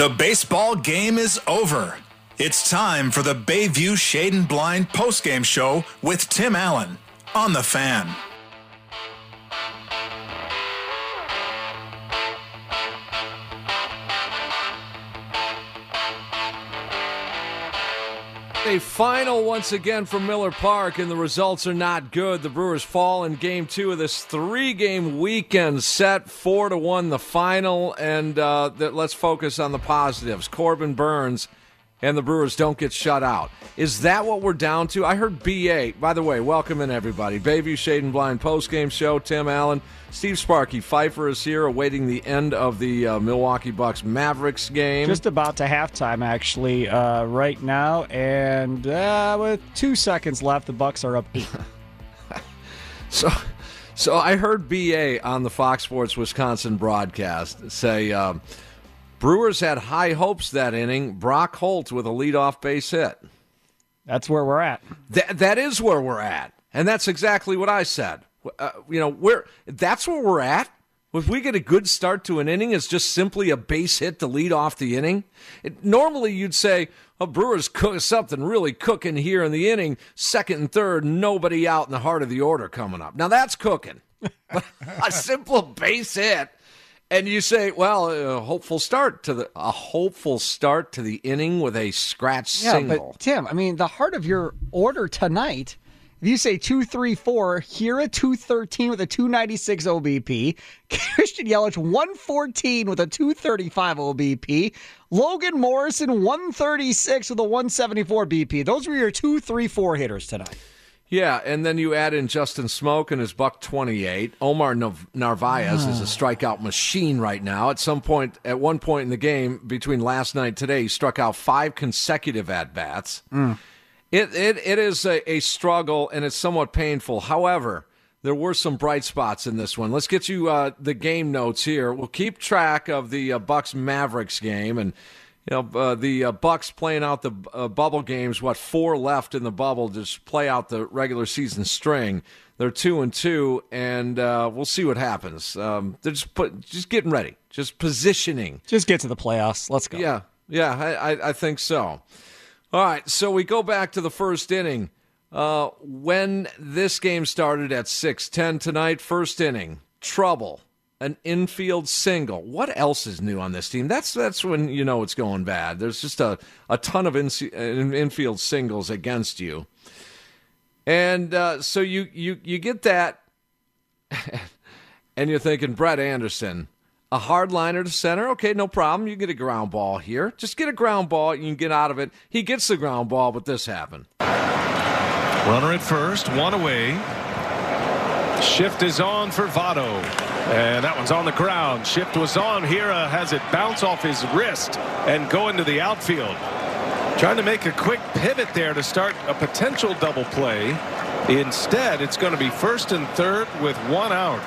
The baseball game is over. It's time for the Bayview Shade and Blind postgame show with Tim Allen on the fan. A final once again from Miller Park, and the results are not good. The Brewers fall in game two of this three game weekend set, four to one the final. And uh, let's focus on the positives. Corbin Burnes and the Brewers don't get shut out. Is that what we're down to? I heard BA. By the way, welcome in everybody. Bayview Shade and Blind post game show. Tim Allen, Steve Sparky, Pfeiffer is here, awaiting the end of the uh, Milwaukee Bucks Mavericks game. Just about to halftime, actually, uh, right now, and uh, with two seconds left, the Bucks are up eight. so. So I heard BA on the Fox Sports Wisconsin broadcast say um, Brewers had high hopes that inning. Brock Holt with a leadoff base hit. That's where we're at. That that is where we're at, and that's exactly what I said. Uh, you know, where that's where we're at. If we get a good start to an inning, it's just simply a base hit to lead off the inning. It, normally, you'd say, "A oh, Brewers cook something really cooking here in the inning, second and third, nobody out in the heart of the order coming up." Now that's cooking. a simple base hit and you say, well, a hopeful start to the a hopeful start to the inning with a scratch yeah, single. But Tim, I mean, the heart of your order tonight. If you say two three four, Hiura two thirteen with a two ninety six OBP, Christian Yelich one fourteen with a two thirty five OBP, Logan Morrison one thirty six with a one seventy four BP. Those were your two three four hitters tonight. Yeah, and then you add in Justin Smoak and his buck 28. Omar Narvaez is a strikeout machine right now. At some point, at one point in the game between last night and today, he struck out five consecutive at bats. Mm. It, it it is a, a struggle and it's somewhat painful. However, there were some bright spots in this one. Let's get you uh, the game notes here. We'll keep track of the uh, Bucks Mavericks game and you know, uh, the uh, Bucks playing out the uh, bubble games. What four left in the bubble? Just play out the regular season string. They're two and two, and uh, we'll see what happens. Um, they're just put, just getting ready, just positioning. Just get to the playoffs. Let's go. Yeah, yeah, I, I, I think so. All right, so we go back to the first inning. Uh, when this game started at six ten tonight, first inning, trouble an infield single. What else is new on this team? That's that's when you know it's going bad. There's just a, a ton of in, infield singles against you, and uh, so you you you get that, and you're thinking Brett Anderson, a hard liner to center. Okay, no problem. You get a ground ball here. Just get a ground ball. You can get out of it. He gets the ground ball, but this happened. Runner at first, one away. Shift is on for Votto. And that one's on the ground. Shift was on. Hiura has it bounce off his wrist and go into the outfield. Trying to make a quick pivot there to start a potential double play. Instead, it's going to be first and third with one out.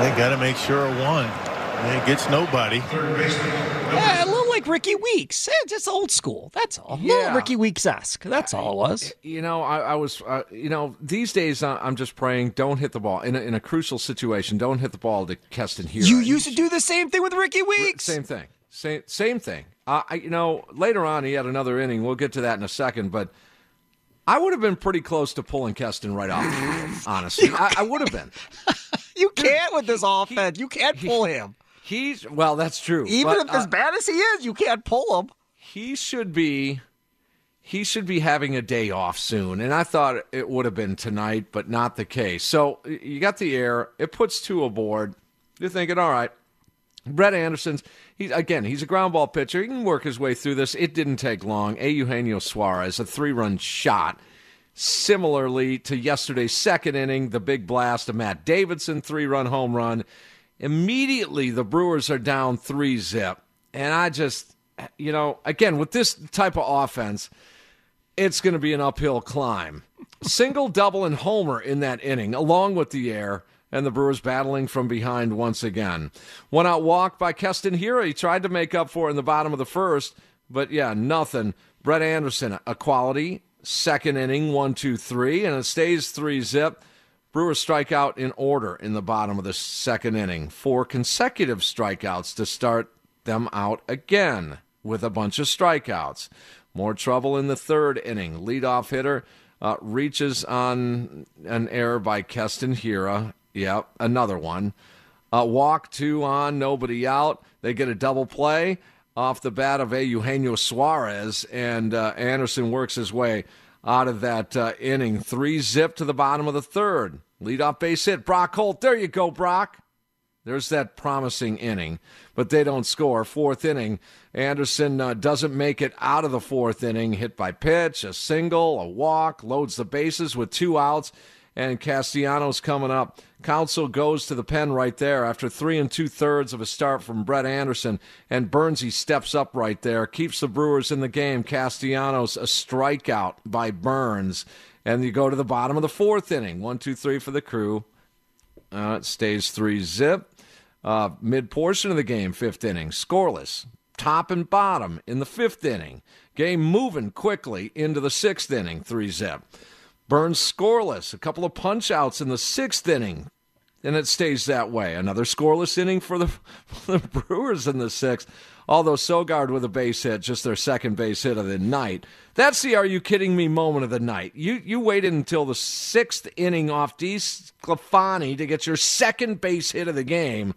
They got to make sure of one. It gets nobody. Yeah, a little like Rickie Weeks. Eh, just old school. That's all. Yeah. Little Rickie Weeks esque. That's all it was. You know, I, I was, uh, you know, these days uh, I'm just praying don't hit the ball. In a, in a crucial situation, don't hit the ball to Keston here. You used to do the same thing with Rickie Weeks. Same thing. Same, same thing. Uh, I, you know, later on he had another inning. We'll get to that in a second, but. I would have been pretty close to pulling Keston right off. honestly, I, I would have been. you can't with this offense. He, you can't pull him He's well, that's true. Even but, if as uh, bad as he is, you can't pull him. he should be he should be having a day off soon and i thought it would have been tonight but not the case. So you got the air. It puts two aboard. You're thinking all right. Brett anderson's he again he's a ground ball pitcher. He can work his way through this. It didn't take long. A eugenio suarez a three run shot. Similarly to yesterday's second inning the big blast of matt davidson three run home run immediately the brewers are down three zip and i just you know again with this type of offense it's going to be an uphill climb. Single, double, and homer in that inning, along with the air, and the Brewers battling from behind once again. One out walk by Keston Hiura. He tried to make up for it in the bottom of the first, but yeah, nothing. Brett Anderson, a quality second inning, one, two, three, and it stays three zip. Brewers strike out in order in the bottom of the second inning. Four consecutive strikeouts to start them out again with a bunch of strikeouts. More trouble in the third inning. Leadoff hitter uh, reaches on an error by Keston Hiura. Yep, another one. Uh, walk two on, nobody out. They get a double play off the bat of a Eugenio Suarez, and uh, Anderson works his way out of that uh, inning. Three zip to the bottom of the third. Leadoff base hit. Brock Holt. There you go, Brock. There's that promising inning, but they don't score. Fourth inning, Anderson uh, doesn't make it out of the fourth inning. Hit by pitch, a single, a walk, loads the bases with two outs, and Castellanos coming up. Counsell goes to the pen right there after three and two thirds of a start from Brett Anderson, and Burnsy steps up right there, keeps the Brewers in the game. Castellanos a strikeout by Burnes, and you go to the bottom of the fourth inning. One, two, three for the crew. Uh, it stays three zip. Uh, Mid portion of the game, fifth inning, scoreless, top and bottom in the fifth inning. Game moving quickly into the sixth inning, three zip. Burnes scoreless, a couple of punch outs in the sixth inning, and it stays that way. Another scoreless inning for the, for the Brewers in the sixth. Although Sogard with a base hit, just their second base hit of the night. That's the "Are you kidding me?" moment of the night. You you waited until the sixth inning off DeSclafani to get your second base hit of the game.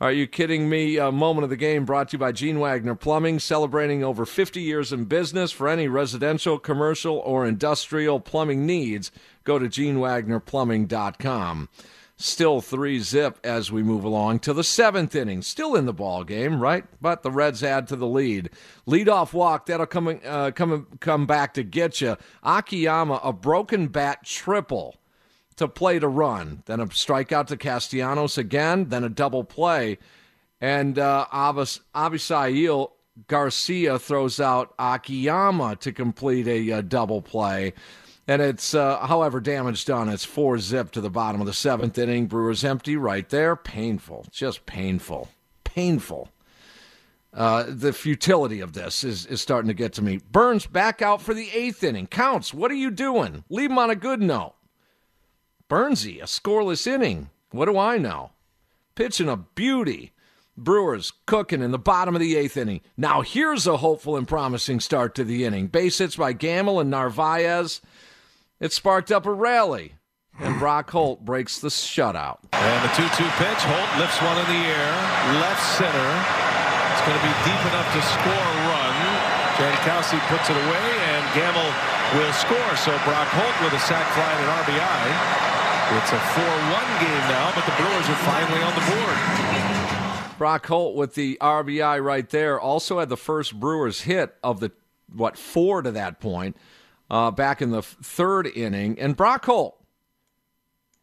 Are you kidding me? A moment of the game brought to you by Gene Wagner Plumbing, celebrating over 50 years in business. For any residential, commercial, or industrial plumbing needs, go to genewagnerplumbing.com. Still three zip as we move along to the seventh inning. Still in the ball game, right? But the Reds add to the lead. Leadoff walk that'll come uh, come come back to get you. Akiyama a broken bat triple to play to run. Then a strikeout to Castellanos again. Then a double play, and uh, Avisail Garcia throws out Akiyama to complete a, uh double play. And it's, uh, however, damage done. It's four zip to the bottom of the seventh inning. Brewers empty right there. Painful. Just painful. Painful. Uh, the futility of this is, is starting to get to me. Burnes back out for the eighth inning. Counts. What are you doing? Leave him on a good note. Burnsy, a scoreless inning. What do I know? Pitching a beauty. Brewers cooking in the bottom of the eighth inning. Now here's a hopeful and promising start to the inning. Base hits by Gamel and Narvaez. It sparked up a rally, and Brock Holt breaks the shutout. And the 2 2 pitch. Holt lifts one in the air. Left center. It's going to be deep enough to score a run. Jankowski puts it away, and Gamel will score. So Brock Holt with a sac fly and an RBI. It's a 4 1 game now, but the Brewers are finally on the board. Brock Holt with the RBI right there. Also had the first Brewers hit of the, what, four to that point uh, back in the third inning. And Brock Holt,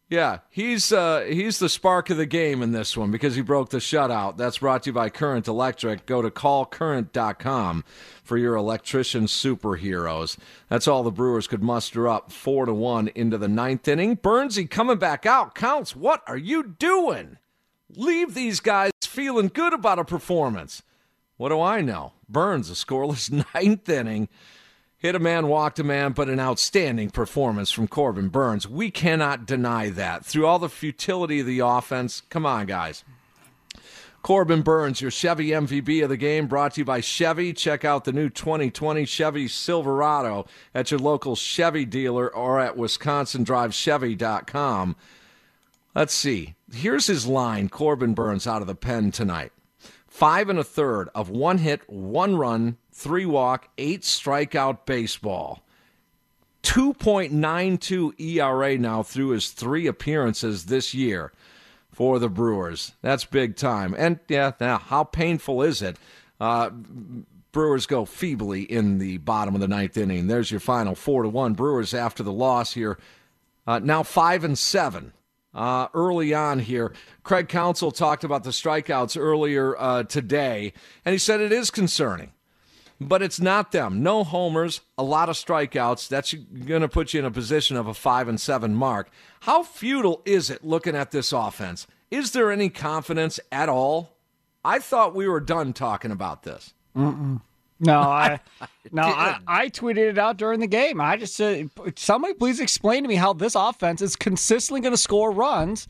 yeah, he's uh, he's the spark of the game in this one because he broke the shutout. That's brought to you by Current Electric. Go to callcurrent.com for your electrician superheroes. That's all the Brewers could muster up. Four to one into the ninth inning. Burnsy coming back out. Counts. What are you doing? Leave these guys feeling good about a performance. What do I know? Burnes, a scoreless ninth inning. Hit a man, walked a man, but an outstanding performance from Corbin Burnes. We cannot deny that. Through all the futility of the offense, come on, guys. Corbin Burnes, your Chevy MVP of the game, brought to you by Chevy. Check out the new 2020 Chevy Silverado at your local Chevy dealer or at WisconsinDriveChevy.com. Let's see. Here's his line Corbin Burnes out of the pen tonight. Five and a third of one hit, one run, three walk, eight strikeout baseball. 2.92 ERA now through his three appearances this year for the Brewers. That's big time. And yeah, now how painful is it? Uh, Brewers go feebly in the bottom of the ninth inning. There's your final four to one. Brewers after the loss here, uh, now five and seven. Uh, early on here, Craig Counsell talked about the strikeouts earlier uh, today, and he said it is concerning but it's not them. No homers, a lot of strikeouts. That's going to put you in a position of a five and seven mark. How futile is it looking at this offense? Is there any confidence at all? I thought we were done talking about this. Mm-mm. No, I, no, I, I, tweeted it out during the game. I just said, somebody please explain to me how this offense is consistently going to score runs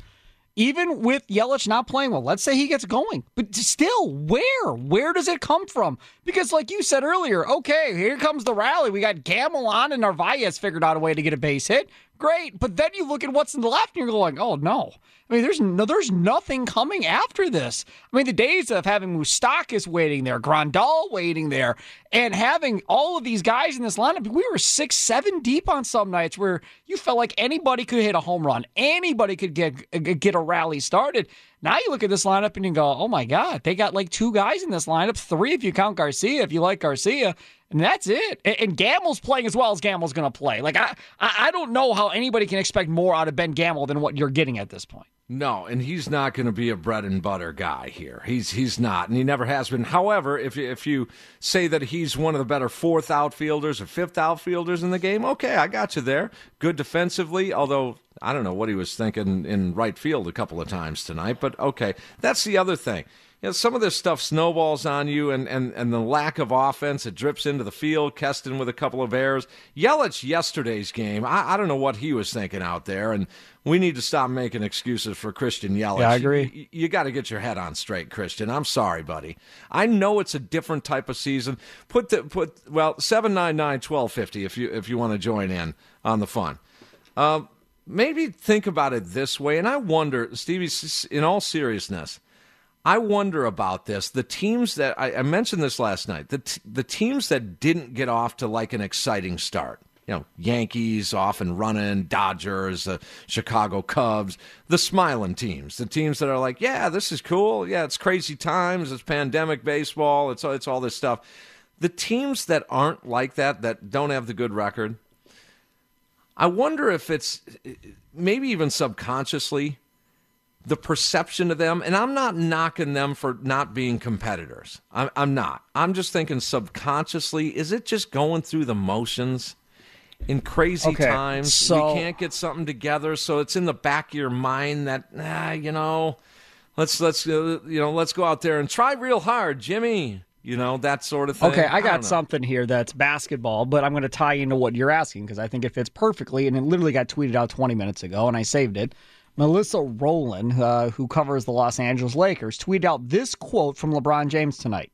even with Yelich not playing well, let's say he gets going, but still, where? Where does it come from? Because, like you said earlier, okay, here comes the rally. We got Gamel on, and Narvaez figured out a way to get a base hit. Great, but then you look at what's in the left, and you're going, oh no. I mean, there's no, there's nothing coming after this. I mean, the days of having Moustakas waiting there, Grandal waiting there, and having all of these guys in this lineup, we were six, seven deep on some nights where you felt like anybody could hit a home run, anybody could get get a rally started. Now you look at this lineup and you go, oh my God, they got like two guys in this lineup, three if you count Garcia, if you like Garcia, and that's it. And Gamel's playing as well as Gamel's going to play. Like I, I don't know how anybody can expect more out of Ben Gamel than what you're getting at this point. No, and he's not going to be a bread and butter guy here. He's he's not, and he never has been. However, if if you say that he's one of the better fourth outfielders or fifth outfielders in the game, okay, I got you there. Good defensively, although I don't know what he was thinking in right field a couple of times tonight, but okay, that's the other thing you know, some of this stuff snowballs on you, and, and, and the lack of offense, it drips into the field. Keston with a couple of errors. Yelich, yesterday's game, I, I don't know what he was thinking out there, and we need to stop making excuses for Christian Yelich. Yeah, I agree. You, you got to get your head on straight, Christian. I'm sorry, buddy. I know it's a different type of season. Put the put well seven nine nine twelve fifty if you if you want to join in on the fun. Uh, maybe think about it this way, and I wonder, Stevie, in all seriousness I wonder about this. The teams that I, I mentioned this last night, the t- the teams that didn't get off to like an exciting start. You know, Yankees off and running, Dodgers, the Chicago Cubs, the smiling teams, the teams that are like, yeah, this is cool. Yeah, it's crazy times. It's pandemic baseball. It's it's all this stuff. The teams that aren't like that, that don't have the good record, I wonder if it's maybe even subconsciously the perception of them, and I'm not knocking them for not being competitors. I'm, I'm not. I'm just thinking subconsciously, is it just going through the motions? in crazy okay, times. So, we can't get something together, so it's in the back of your mind that ah, you know, let's let's uh, you know, let's go out there and try real hard, Jimmy. You know that sort of thing. Okay, I got I something here that's basketball, but I'm going to tie into what you're asking because I think it fits perfectly, and it literally got tweeted out 20 minutes ago, and I saved it. Melissa Rohlin, uh, who covers the Los Angeles Lakers, tweeted out this quote from LeBron James tonight.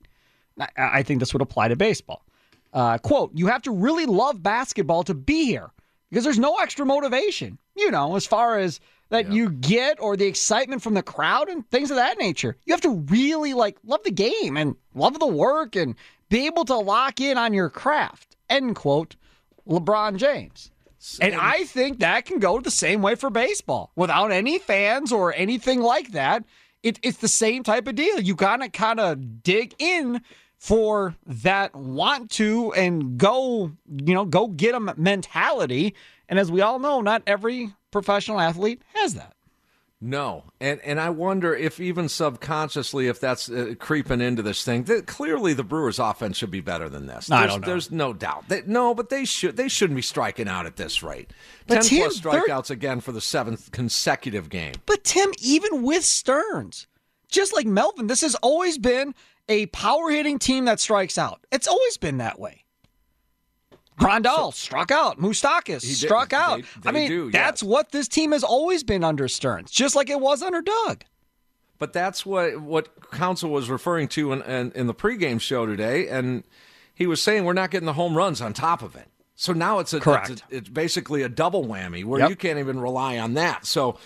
I, I think this would apply to baseball. Uh, quote, you have to really love basketball to be here because there's no extra motivation, you know, as far as that yeah. you get or the excitement from the crowd and things of that nature. You have to really like love the game and love the work and be able to lock in on your craft. End quote. LeBron James. And I think that can go the same way for baseball without any fans or anything like that. It, it's the same type of deal. You gotta kind of dig in for that want to and go, you know, go get them mentality. And as we all know, not every professional athlete has that. No, and and I wonder if even subconsciously, if that's uh, creeping into this thing. That clearly, the Brewers' offense should be better than this. There's, I don't know. There's no doubt. They, no, but they should. They shouldn't be striking out at this rate. But Ten Tim, plus strikeouts again for the seventh consecutive game. But Tim, even with Stearns, just like Melvin, this has always been a power hitting team that strikes out. It's always been that way. Grandal struck out. Moustakas struck out. They, they I mean, do, that's what this team has always been under Stearns, just like it was under Doug. But that's what what Counsell was referring to in, in, in the pregame show today, and he was saying we're not getting the home runs on top of it. So now it's a, Correct. It's, a, it's basically a double whammy where yep. you can't even rely on that. So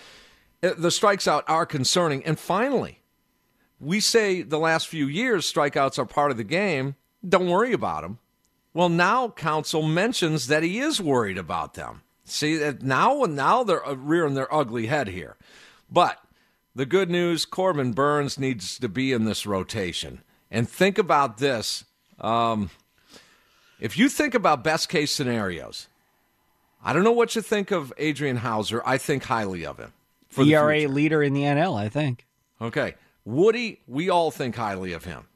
The strikes out are concerning. And finally, we say the last few years strikeouts are part of the game. Don't worry about them. Well, now Counsell mentions that he is worried about them. See that now, now they're uh, rearing their ugly head here. But the good news: Corbin Burnes needs to be in this rotation. And think about this: um, if you think about best case scenarios, I don't know what you think of Adrian Houser. I think highly of him. For the ERA leader in the NL, I think. Okay. Woody, we all think highly of him.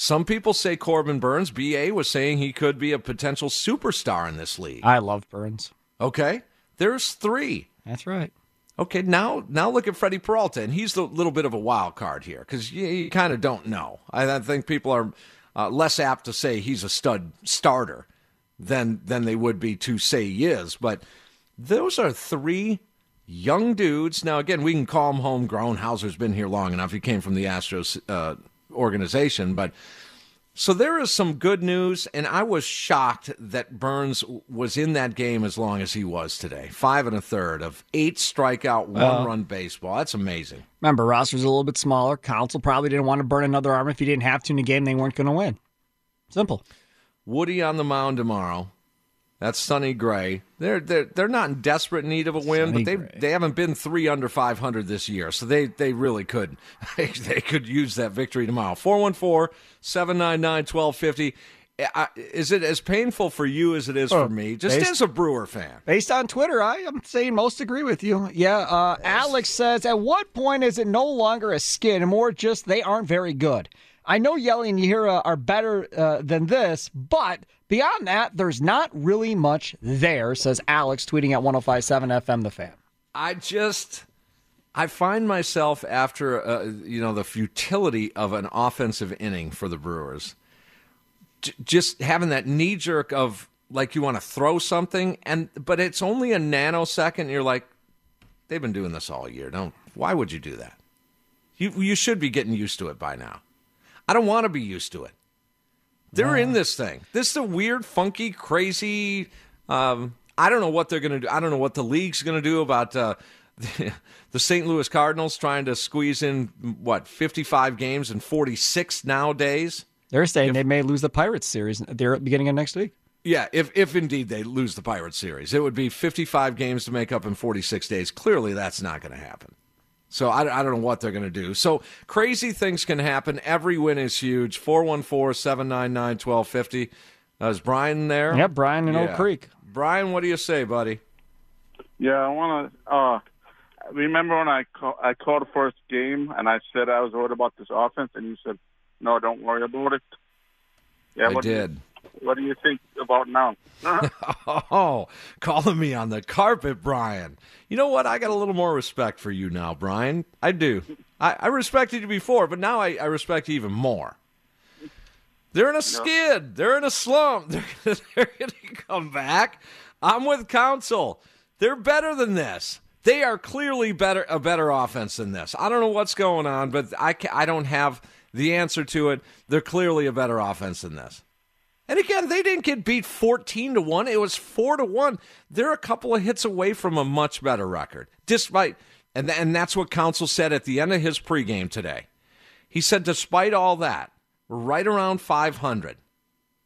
Some people say Corbin Burnes, BA was saying he could be a potential superstar in this league. I love Burnes. Okay. There's three. That's right. Okay, now now look at Freddy Peralta, and he's a little bit of a wild card here because you, you kind of don't know. I, I think people are uh, less apt to say he's a stud starter than than they would be to say he is. But those are three young dudes. Now, again, we can call him homegrown. Houser's been here long enough. He came from the Astros uh, organization, but so there is some good news, and I was shocked that Burnes was in that game as long as he was today. Five and a third of eight strikeout, one run baseball. That's amazing. Remember, roster's a little bit smaller. Counsell probably didn't want to burn another arm if he didn't have to in a game they weren't going to win. Simple. Woody on the mound tomorrow. That's Sonny Gray. They're they're they're not in desperate need of a win, Sonny but they they haven't been three under five hundred this year, so they they really could they could use that victory tomorrow. 414-799-1250. I- Is it as painful for you as it is Oh, for me? Just based- as a Brewer fan. Based on Twitter, I am saying most agree with you. Yeah, uh, Alex says, at what point is it no longer a skin and more just they aren't very good? I know Yelly and Hiura are better uh, than this, but beyond that, there's not really much there, says Alex, tweeting at 1057 FM The Fan. I just I find myself after uh, you know the futility of an offensive inning for the Brewers, j- just having that knee jerk of like you want to throw something, and but it's only a nanosecond. You're like, they've been doing this all year. Don't. Why would you do that? You you should be getting used to it by now. I don't want to be used to it. They're in this thing. This is a weird, funky, crazy. Um, I don't know what they're going to do. I don't know what the league's going to do about uh, the St. Louis Cardinals trying to squeeze in what 55 games and 46 nowadays. They're saying they may lose the Pirates series at the beginning of next week. Yeah, if if indeed they lose the Pirates series, it would be 55 games to make up in 46 days. Clearly, that's not going to happen. So I, I don't know what they're going to do. So crazy things can happen. Every win is huge. 414-799-1250. Uh, is Brian there? Yep, Brian in Oak Creek. Brian, what do you say, buddy? Yeah, I want to. Uh, remember when I call, I called the first game and I said I was worried about this offense, and you said, "No, don't worry about it." Yeah, I what do you- did. What do you think about now? Oh, calling me on the carpet, Brian. You know what? I got a little more respect for you now, Brian. I do. I, I respected you before, but now I, I respect you even more. They're in a skid. They're in a slump. They're, they're going to come back. I'm with Counsell. They're better than this. They are clearly better a better offense than this. I don't know what's going on, but I I don't have the answer to it. They're clearly a better offense than this. And again, they didn't get beat 14 to 1. It was 4 to 1. They're a couple of hits away from a much better record. Despite and and that's what Counsell said at the end of his pregame today. He said despite all that, we're right around 500.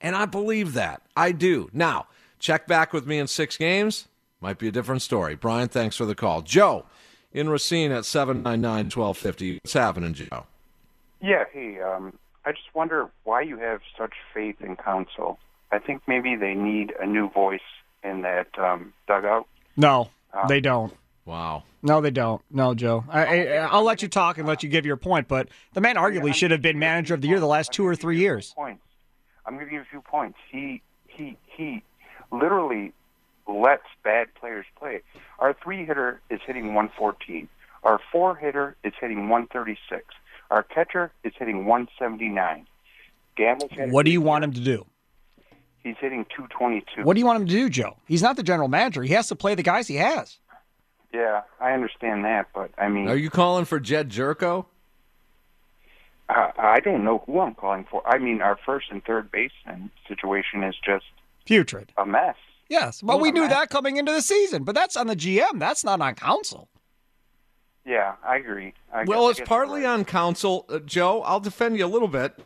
And I believe that. I do. Now, check back with me in 6 games. Might be a different story. Brian, thanks for the call. Joe in Racine at 799-1250. What's happening, Joe? Yeah, hey, um, I just wonder why you have such faith in Counsell. I think maybe they need a new voice in that um, dugout. No, Uh, they don't. Wow. No, they don't. No, Joe. I, I, I'll let you talk and let you give your point, but the man arguably should have been manager of the year the last two or three years. Points. I'm going to give you a few points. He he he literally lets bad players play. Our three hitter is hitting 114. Our four hitter is hitting 136. Our catcher is hitting 179. Gamel's hitting, What do you want him to do? he's hitting 222. What do you want him to do, Joe? He's not the general manager. He has to play the guys he has. Yeah, I understand that, but I mean, Are you calling for Jedd Gyorko? I, I don't know who I'm calling for. I mean, our first and third baseman situation is just Putrid. a mess. Yes, but we knew that coming into the season. But that's on the GM. That's not on Counsell. Yeah, I agree. I well, guess, it's partly on Counsell, uh, Joe. I'll defend you a little bit.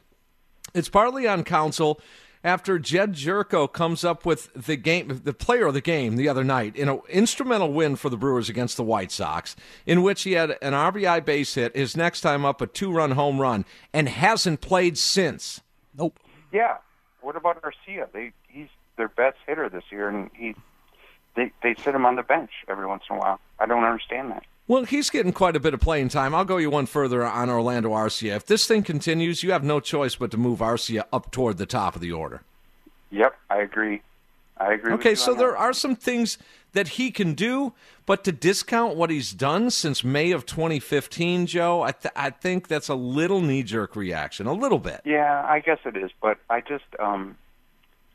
It's partly on Counsell after Jedd Gyorko comes up with the game, the player of the game the other night in an instrumental win for the Brewers against the White Sox, in which he had an RBI base hit. His next time up, a two-run home run, and hasn't played since. Nope. Yeah. What about Garcia? They he's their best hitter this year, and he they they sit him on the bench every once in a while. I don't understand that. Well, he's getting quite a bit of playing time. I'll go you one further on Orlando Arcia. If this thing continues, you have no choice but to move Arcia up toward the top of the order. Yep, I agree. I agree. Okay, with you so there that. are some things that he can do, but to discount what he's done since May of 2015, Joe, I, th- I think that's a little knee jerk reaction, a little bit. Yeah, I guess it is, but I just um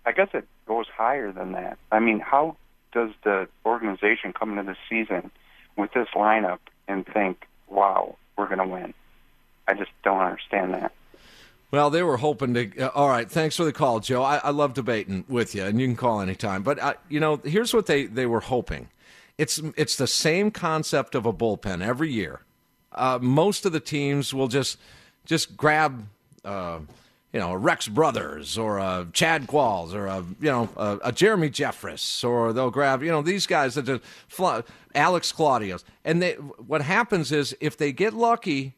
I guess it goes higher than that. I mean, how does the organization come into the season with this lineup and think, "Wow, we're going to win"? I just don't understand that. Well, they were hoping to. Uh, all right, thanks for the call, Joe. I, I love debating with you, and you can call anytime. But uh, you know, here's what they they were hoping. It's it's the same concept of a bullpen every year. Uh, most of the teams will just just grab. Uh, you know, a Rex Brothers or a Chad Qualls or a you know a, a Jeremy Jeffress or they'll grab you know these guys that just fly, Alex Claudios and they what happens is if they get lucky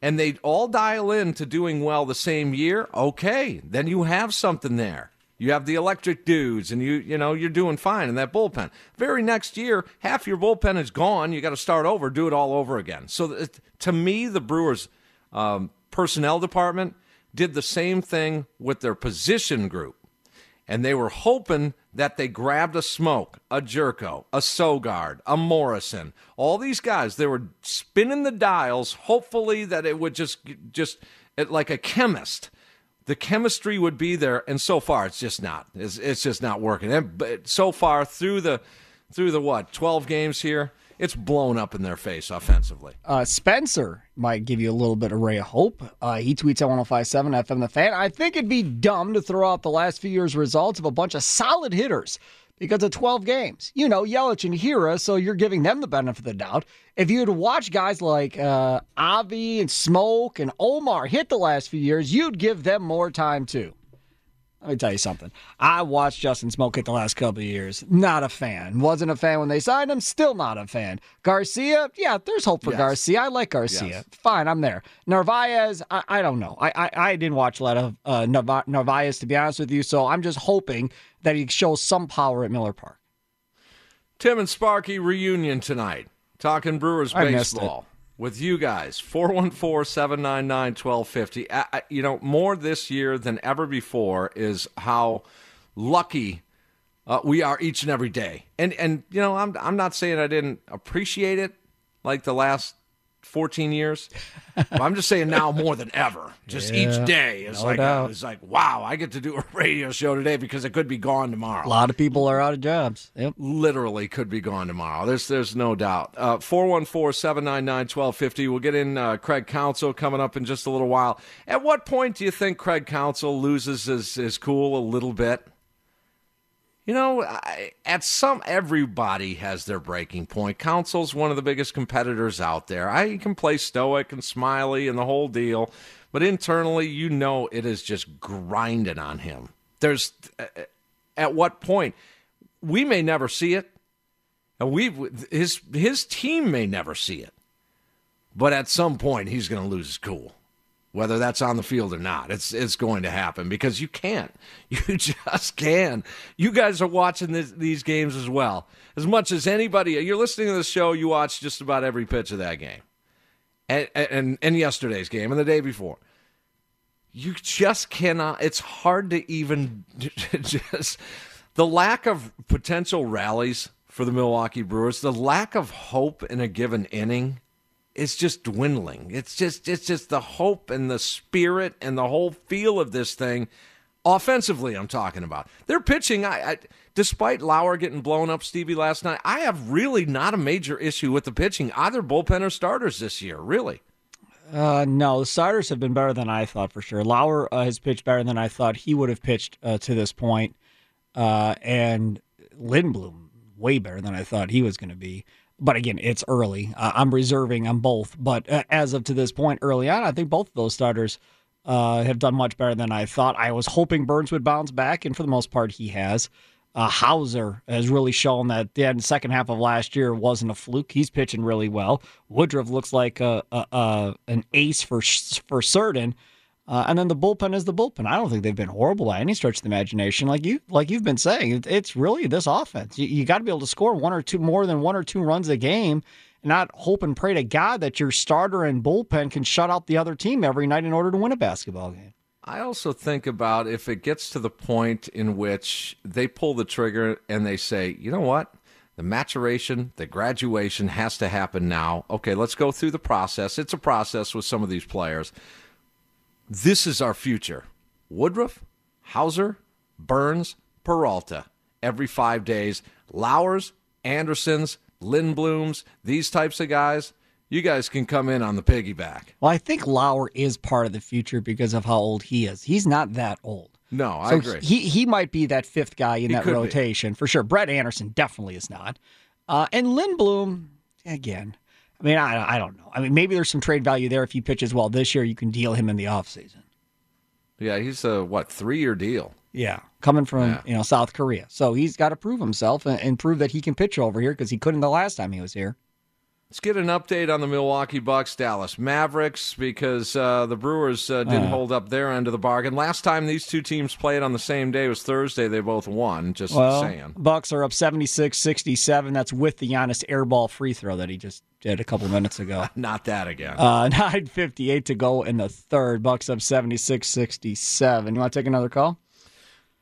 and they all dial in to doing well the same year, okay, then you have something there. You have the electric dudes, and you you know you're doing fine in that bullpen. Very next year, half your bullpen is gone. You got to start over, do it all over again. So it, to me, the Brewers um, personnel department did the same thing with their position group, and they were hoping that they grabbed a Smoak, a Gyorko, a Sogard, a Morrison, all these guys. They were spinning the dials, hopefully that it would just just like a chemist. The chemistry would be there, and so far it's just not. It's, it's just not working. And, but so far through the through the what twelve games here, it's blown up in their face offensively. Uh, Spencer might give you a little bit of ray of hope. Uh, he tweets at 1057 FM The Fan. I think it'd be dumb to throw out the last few years' results of a bunch of solid hitters because of 12 games. You know, Yelich and Hiura, so you're giving them the benefit of the doubt. If you'd watch guys like uh, Avi and Smoak and Omar hit the last few years, you'd give them more time too. Let me tell you something. I watched Justin Smoak the last couple of years. Not a fan. Wasn't a fan when they signed him. Still not a fan. Garcia, yeah, there's hope for Yes. Garcia. I like Garcia. Yes. Fine, I'm there. Narvaez, I, I don't know. I, I I didn't watch a lot of uh, Narva- Narvaez to be honest with you. So I'm just hoping that he shows some power at Miller Park. Tim and Sparky reunion tonight. Talking Brewers I baseball with you guys. 414 799 1250. You know, more this year than ever before is how lucky uh, we are each and every day. And, and you know, I'm, I'm not saying I didn't appreciate it like the last 14 years. But I'm just saying now more than ever. Just Yeah, each day is no like, doubt. it's like, wow, I get to do a radio show today because it could be gone tomorrow A lot of people are out of jobs. Yep. literally could be gone tomorrow. There's there's no doubt. Uh, 414-799-1250. We'll get in uh, Craig Counsell coming up in just a little while. At what point do you think Craig Counsell loses his, his cool a little bit? You know, I, at some everybody has their breaking point. Counsell's one of the biggest competitors out there. I can play stoic and smiley and the whole deal, but internally, you know, it is just grinding on him. There's at what point we may never see it, and we his his team may never see it, but at some point he's going to lose his cool, whether that's on the field or not. It's it's going to happen because you can't, you just can. You guys are watching this, these games as well as much as anybody. You're listening to the show. You watch just about every pitch of that game, and and, and yesterday's game and the day before you just cannot it's hard to even just the lack of potential rallies for the Milwaukee Brewers, the lack of hope in a given inning is just dwindling. It's just it's just the hope and the spirit and the whole feel of this thing. Offensively, I'm talking about. They're pitching. I, I despite Lauer getting blown up, Stevie last night. I have really not a major issue with the pitching, either bullpen or starters this year. Really, Uh, no, the starters have been better than I thought for sure. Lauer uh, has pitched better than I thought he would have pitched uh, to this point. Uh, and Lindblom way better than I thought he was going to be. But again, it's early. Uh, I'm reserving on both. But uh, as of to this point, early on, I think both of those starters uh, have done much better than I thought. I was hoping Burnes would bounce back, and for the most part, he has. Uh, Houser has really shown that the second half of last year wasn't a fluke. He's pitching really well. Woodruff looks like a, a, a an ace for for certain. Uh, and then the bullpen is the bullpen. I don't think they've been horrible by any stretch of the imagination. Like you, like you've been saying, it's really this offense. You, you got to be able to score one or two more than one or two runs a game, and not hope and pray to God that your starter and bullpen can shut out the other team every night in order to win a basketball game. I also think about if it gets to the point in which they pull the trigger and they say, you know what? The maturation, the graduation has to happen now. Okay, let's go through the process. It's a process with some of these players. This is our future. Woodruff, Houser, Burnes, Peralta. Every five days. Lauers, Andersons, Lindblom's, these types of guys you guys can come in on the piggyback. Well, I think Lauer is part of the future because of how old he is. He's not that old. No, I so agree. He he might be that fifth guy in He that could be. rotation for sure. Brett Anderson definitely is not. Uh, and Lindblom, again, I mean, I, I don't know. I mean, maybe there's some trade value there. If he pitches well this year, you can deal him in the offseason. Yeah, he's a what three year deal. Yeah, coming from Yeah. you know South Korea, so he's got to prove himself and, and prove that he can pitch over here because he couldn't the last time he was here. Let's get an update on the Milwaukee Bucks, Dallas Mavericks, because uh, the Brewers uh, didn't Uh. hold up their end of the bargain. Last time these two teams played on the same day was Thursday. They both won. Just Well, saying. Bucks are up 76-67. That's with the Giannis airball free throw that he just did a couple minutes ago. Not that again. Uh, 9.58 to go in the third. Bucks up 76-67. You want to take another call?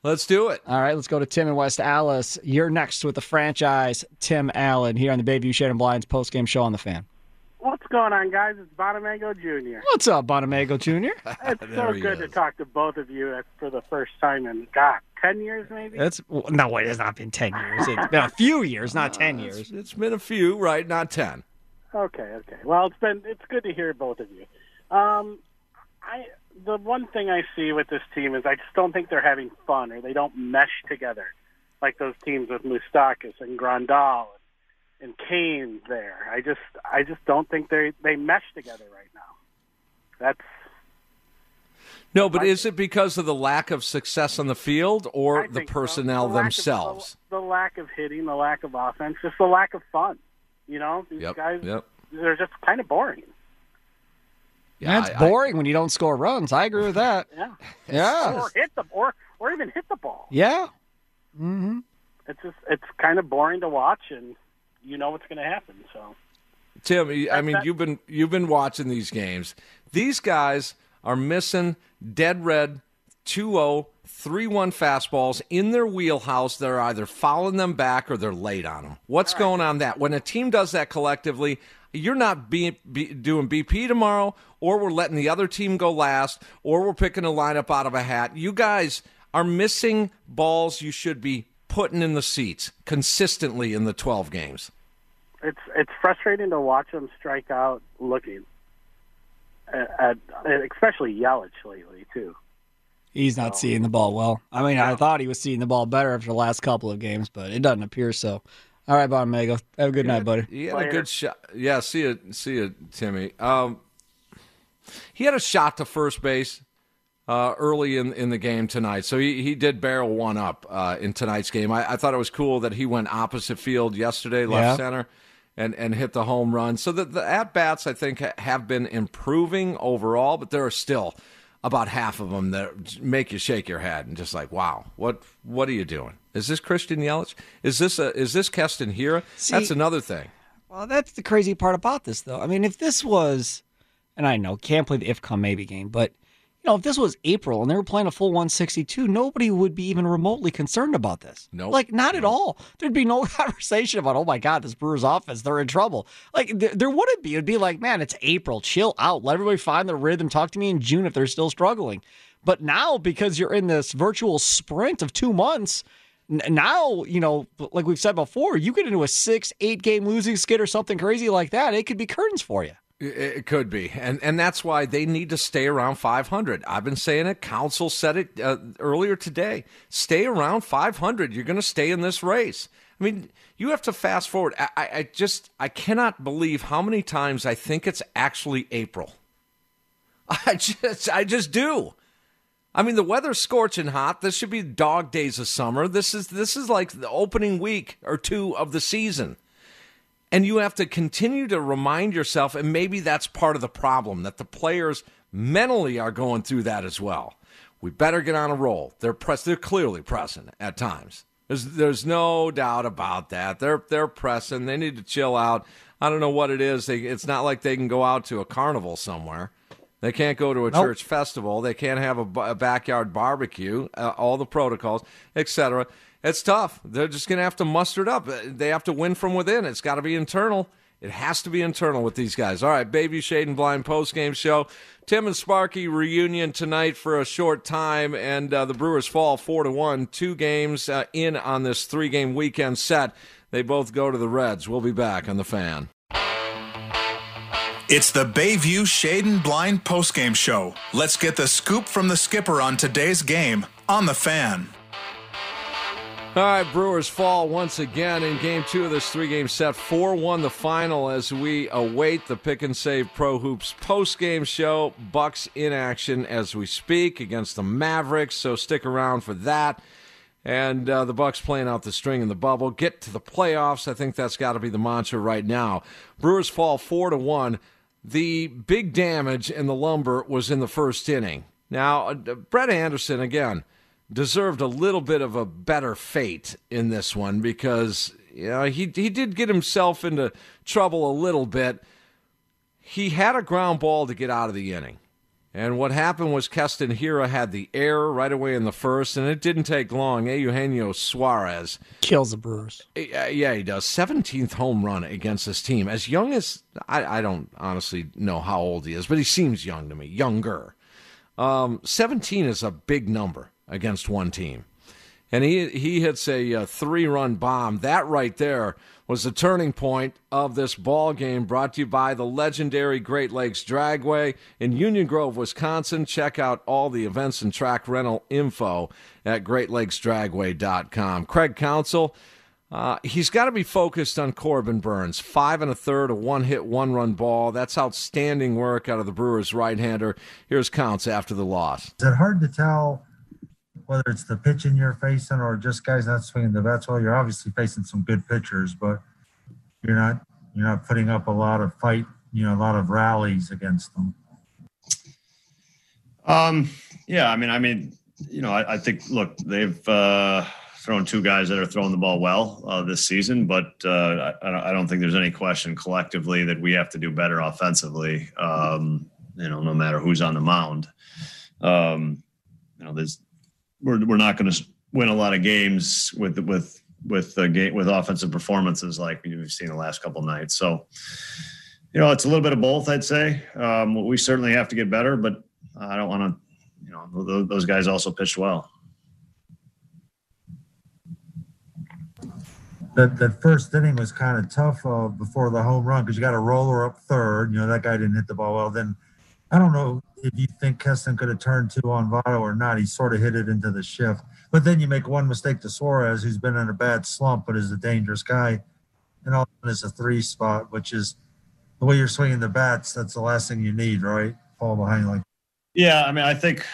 Let's do it. All right, let's go to Tim in West Allis. You're next with the franchise, Tim Allen, here on the Bayview Shade and Blinds postgame show on the fan. What's going on, guys? It's Bonamago Jr. What's up, Bonamago Jr.? It's so good to talk to both of you for the first time in, God, 10 years maybe? It's no wait, it's not been ten years. It's been a few years, not ten years. It's been a few, right? Not ten. Okay, okay. Well, it's been it's good to hear both of you. Um, I the one thing I see with this team is I just don't think they're having fun or they don't mesh together like those teams with Moustakas and Grandal and Cain there. I just I just don't think they they mesh together right now. That's No, but is it because of the lack of success on the field or the personnel the lack of- themselves? the lack of hitting, the lack of offense, just the lack of fun. You know, these Yep, guys yep. they're just kind of boring. Yeah, it's boring when you don't score runs. I agree with that. Yeah. Yeah. Or hit the or or even hit the ball. Yeah. Mm-hmm. It's just it's kind of boring to watch, and you know what's going to happen. So Tim, I mean, that- you've been you've been watching these games. These guys are missing dead red 2-0, 3-1 fastballs in their wheelhouse. They're either fouling them back or they're late on them. What's going on that? When a team does that collectively, you're not be, be, doing BP tomorrow, or we're letting the other team go last, or we're picking a lineup out of a hat. You guys are missing balls you should be putting in the seats consistently in the 12 games. it's it's frustrating to watch them strike out looking uh, at, at especially Yelich lately too. He's not seeing the ball well. I mean, I thought he was seeing the ball better after the last couple of games, but it doesn't appear so. All right, Bob Bonamago. Have a good night, buddy. He had a good shot. Yeah, see it, see it, Timmy. Um, he had a shot to first base uh, early in in the game tonight, so he, he did barrel one up uh, in tonight's game. I, I thought it was cool that he went opposite field yesterday, left Yeah. center, and and hit the home run. So the, the at bats, I think, ha- have been improving overall, but there are still about half of them that make you shake your head and just like, wow, what what are you doing? Is this Christian Yelich? Is this a, is this Keston Hiura? See- That's another thing. Well, that's the crazy part about this, though. I mean, if this was, and I know can't play the if come maybe game, but you know, if this was April and they were playing a full 162, nobody would be even remotely concerned about this. Nope. like not at all. There'd be no conversation about, oh my god, this Brewers offense, they're in trouble. Like there, there wouldn't be. It'd be like, man, it's April, chill out, let everybody find their rhythm. Talk to me in June if they're still struggling. But now, because you're in this virtual sprint of two months. Now, you know, like we've said before, you get into a six, eight game losing skid or something crazy like that, it could be curtains for you. It could be, and and that's why they need to stay around 500. I've been saying it. Counsell said it uh, earlier today. Stay around 500. You're going to stay in this race. I mean, you have to fast forward. I, I just I cannot believe how many times I think it's actually April. I just I just do. I mean, the weather's scorching hot. This should be dog days of summer. This is this is like the opening week or two of the season. And you have to continue to remind yourself, and maybe that's part of the problem, that the players mentally are going through that as well. We better get on a roll. They're press they're clearly pressing at times. There's there's no doubt about that. They're they're pressing. They need to chill out. I don't know what it is. They, it's not like they can go out to a carnival somewhere. They can't go to a nope. church festival. They can't have a, a backyard barbecue. Uh, all the protocols, etc. It's tough. They're just going to have to muster it up. They have to win from within. It's got to be internal. It has to be internal with these guys. All right, Bayview Shade and Blind post game show. Tim and Sparky reunion tonight for a short time, and uh, the Brewers fall four to one. Two games uh, in on this three game weekend set. They both go to the Reds. We'll be back on the fan. It's the Bayview Shade and Blind post game show. Let's get the scoop from the skipper on today's game on the fan. All right, Brewers fall once again in game two of this three game set. 4 1 the final as we await the Pick and Save Pro Hoops post game show. Bucks in action as we speak against the Mavericks, so stick around for that. And uh, the Bucks playing out the string in the bubble. Get to the playoffs. I think that's got to be the mantra right now. Brewers fall 4 to 1. The big damage in the lumber was in the first inning. Now, uh, Brett Anderson, again, deserved a little bit of a better fate in this one because you know he he did get himself into trouble a little bit. He had a ground ball to get out of the inning. And what happened was Keston Hiura had the error right away in the first, and it didn't take long. Eugenio Suarez kills the Brewers. Yeah, he does. 17th home run against this team. As young as, I, I don't honestly know how old he is, but he seems young to me, younger. Um, 17 is a big number against one team. And he he hits a, a three run bomb. That right there was the turning point of this ball game. Brought to you by the legendary Great Lakes Dragway in Union Grove, Wisconsin. Check out all the events and track rental info at GreatLakesDragway.com. Craig Counsell, Uh, he's got to be focused on Corbin Burnes. Five and a third, a one hit, one run ball. That's outstanding work out of the Brewers right hander. Here's Counts after the loss. Is it hard to tell whether it's the pitching you're facing or just guys not swinging the bats well, you're obviously facing some good pitchers, but you're not you're not putting up a lot of fight, you know, a lot of rallies against them. Um, yeah, I mean, I mean, you know, I, I think look, they've uh, thrown two guys that are throwing the ball well uh, this season, but uh, I, I, don't think there's any question collectively that we have to do better offensively. Um, you know, no matter who's on the mound. Um, you know, there's we're we're not going to win a lot of games with with with the game with offensive performances like we've seen the last couple nights. So, you know, it's a little bit of both, I'd say. Um, we certainly have to get better, but I don't want to. You know, those guys also pitched well. That, that first inning was kind of tough uh, before the home run because you got a roller up third. You know that guy didn't hit the ball well. Then I don't know if you think Keston could have turned two on Votto or not. He sort of hit it into the shift. But then you make one mistake to Suarez, who's been in a bad slump, but is a dangerous guy. And all is a three spot, which is the way you're swinging the bats. That's the last thing you need, right? Fall behind like. Yeah, I mean, I think,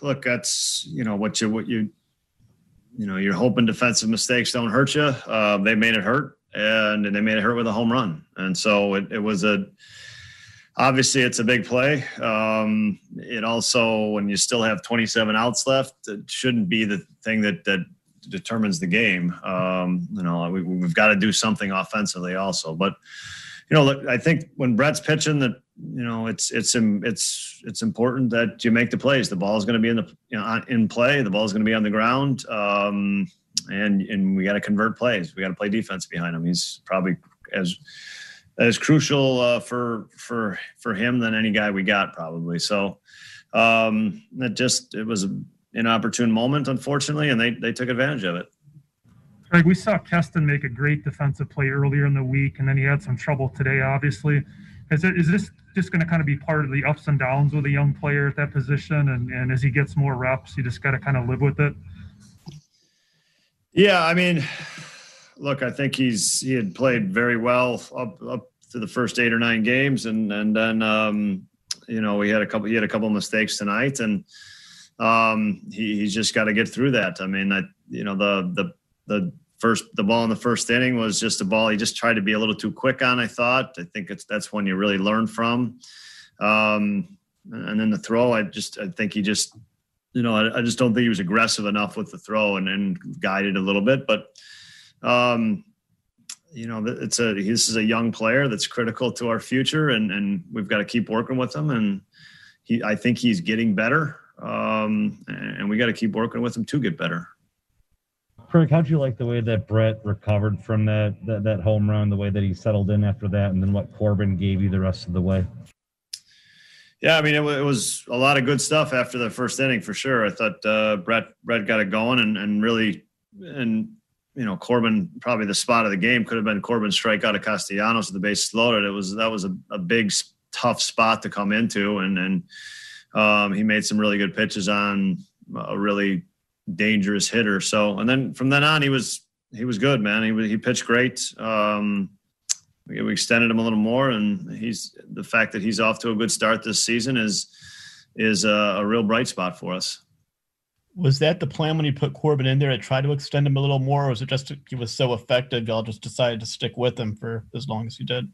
look, that's you know what you what you, you know, you're hoping defensive mistakes don't hurt you. Uh, they made it hurt, and, and they made it hurt with a home run, and so it, it was a obviously it's a big play. Um, it also, when you still have 27 outs left, it shouldn't be the thing that that determines the game. Um, you know, we, we've got to do something offensively also. But you know, look, I think when Brett's pitching, that you know, it's it's it's it's important that you make the plays. The ball is going to be in the you know, in play. The ball is going to be on the ground. Um, and and we got to convert plays. We got to play defense behind him. He's probably as as crucial uh, for for for him than any guy we got probably. So um, it just it was an inopportune moment, unfortunately, and they they took advantage of it. Craig, we saw Keston make a great defensive play earlier in the week, and then he had some trouble today, obviously. is, there, is this just going to kind of be part of the ups and downs with a young player at that position? And, and as he gets more reps, you just got to kind of live with it. Yeah, I mean, look, I think he's he had played very well up up to the first eight or nine games, and and then um, you know we had a couple he had a couple mistakes tonight, and um, he, he's just got to get through that. I mean, I you know the the the first the ball in the first inning was just a ball he just tried to be a little too quick on. I thought. I think it's that's when you really learn from. Um, and then the throw, I just I think he just you know I, I just don't think he was aggressive enough with the throw and, and guided a little bit, but. Um, you know, it's a this is a young player that's critical to our future, and and we've got to keep working with him. And he, I think he's getting better, um, and we got to keep working with him to get better. Kirk, how'd you like the way that Brett recovered from that, that that home run, the way that he settled in after that, and then what Corbin gave you the rest of the way? Yeah, I mean, it, it was a lot of good stuff after the first inning for sure. I thought uh, Brett Brett got it going and and really and you know, Corbin probably the spot of the game could have been Corbin strikeout of Castellanos with the bases loaded. It was that was a, a big tough spot to come into, and and um, he made some really good pitches on a really dangerous hitter. So and then from then on, he was he was good, man. He he pitched great. Um, we, we extended him a little more, and he's the fact that he's off to a good start this season is is a, a real bright spot for us was that the plan when you put Corbin in there to try to extend him a little more, or was it just he was so effective y'all just decided to stick with him for as long as you did?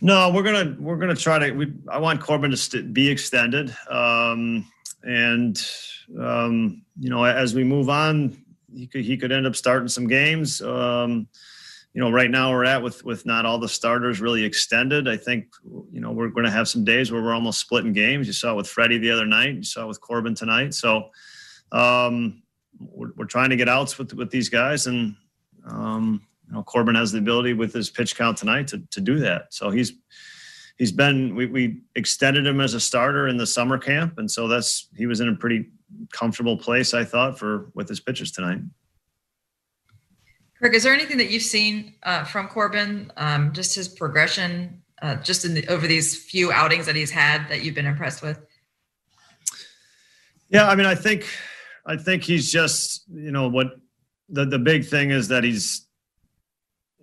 No, we're gonna we're gonna try to. We, I want Corbin to st- be extended, um, and um, you know, as we move on, he could he could end up starting some games. Um, you know, right now we're at with with not all the starters really extended. I think you know we're going to have some days where we're almost splitting games. You saw with Freddy the other night. You saw with Corbin tonight. So um, we're, we're, trying to get outs with with these guys, and um, you know Corbin has the ability with his pitch count tonight to to do that. So he's he's been we, we extended him as a starter in the summer camp, and so that's he was in a pretty comfortable place, I thought, for with his pitches tonight. Kirk, is there anything that you've seen uh, from Corbin, um, just his progression, uh, just in the, over these few outings that he's had that you've been impressed with? Yeah, I mean, I think I think he's just, you know, what the, the big thing is that he's,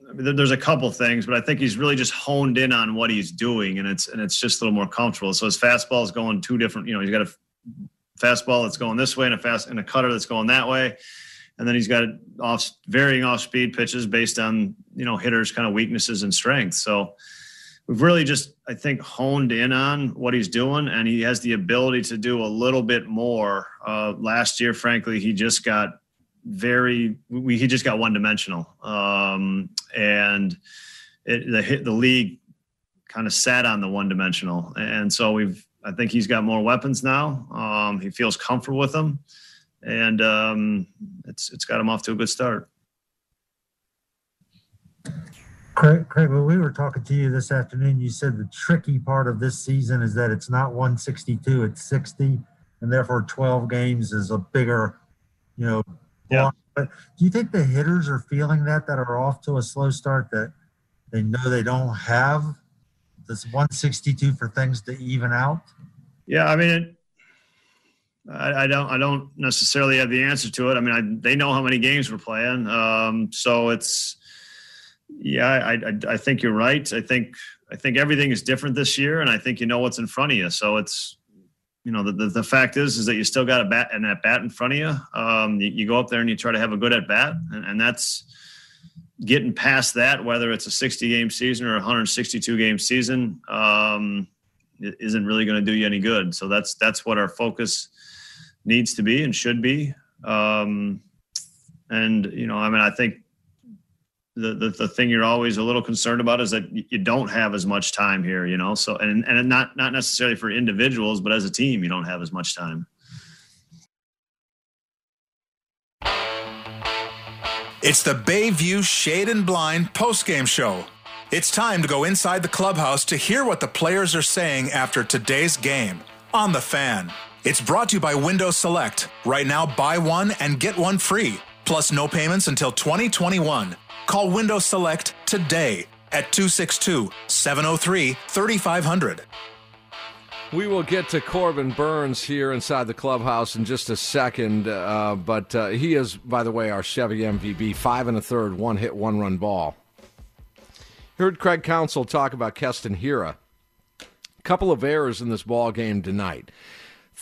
I mean, there's a couple things, but I think he's really just honed in on what he's doing, and it's and it's just a little more comfortable. So his fastball is going two different. You know, he's got a fastball that's going this way and a fast and a cutter that's going that way, and then he's got off varying off speed pitches based on you know hitters' kind of weaknesses and strengths. So we've really just I think honed in on what he's doing, and he has the ability to do a little bit more. Uh, last year, frankly, he just got very we, he just got one dimensional, um, and it, the the league kind of sat on the one dimensional, and so we've I think he's got more weapons now. Um, he feels comfortable with them, and um, it's it's got him off to a good start. Craig, Craig, when we were talking to you this afternoon, you said the tricky part of this season is that it's not 162, it's 60, and therefore 12 games is a bigger, you know. Yeah. But do you think the hitters are feeling that that are off to a slow start that they know they don't have this 162 for things to even out? Yeah, I mean, I, I, don't I don't necessarily have the answer to it. I mean, I, they know how many games we're playing, um, so it's yeah, I, I, I think you're right. I think I think everything is different this year, and I think you know what's in front of you. So it's you know the, the, the fact is is that you still got a bat and that bat in front of you. Um, you, you, go up there and you try to have a good at bat, and, and that's getting past that. Whether it's a 60 game season or a 162 game season, um, isn't really going to do you any good. So that's that's what our focus needs to be and should be. Um, and you know, I mean, I think the, the, the thing you're always a little concerned about is that you don't have as much time here, you know. So and and not not necessarily for individuals, but as a team, you don't have as much time. It's the Bayview Shade and Blind postgame show. It's time to go inside the clubhouse to hear what the players are saying after today's game on the fan. It's brought to you by Windows Select. Right now, buy one and get one free, plus no payments until 2021. Call Window Select today at 262 703 3500. We will get to Corbin Burnes here inside the clubhouse in just a second, uh, but uh, he is, by the way, our Chevy MVP. Five and a third, one hit, one run ball. Heard Craig Counsell talk about Keston Hiura. A couple of errors in this ball game tonight.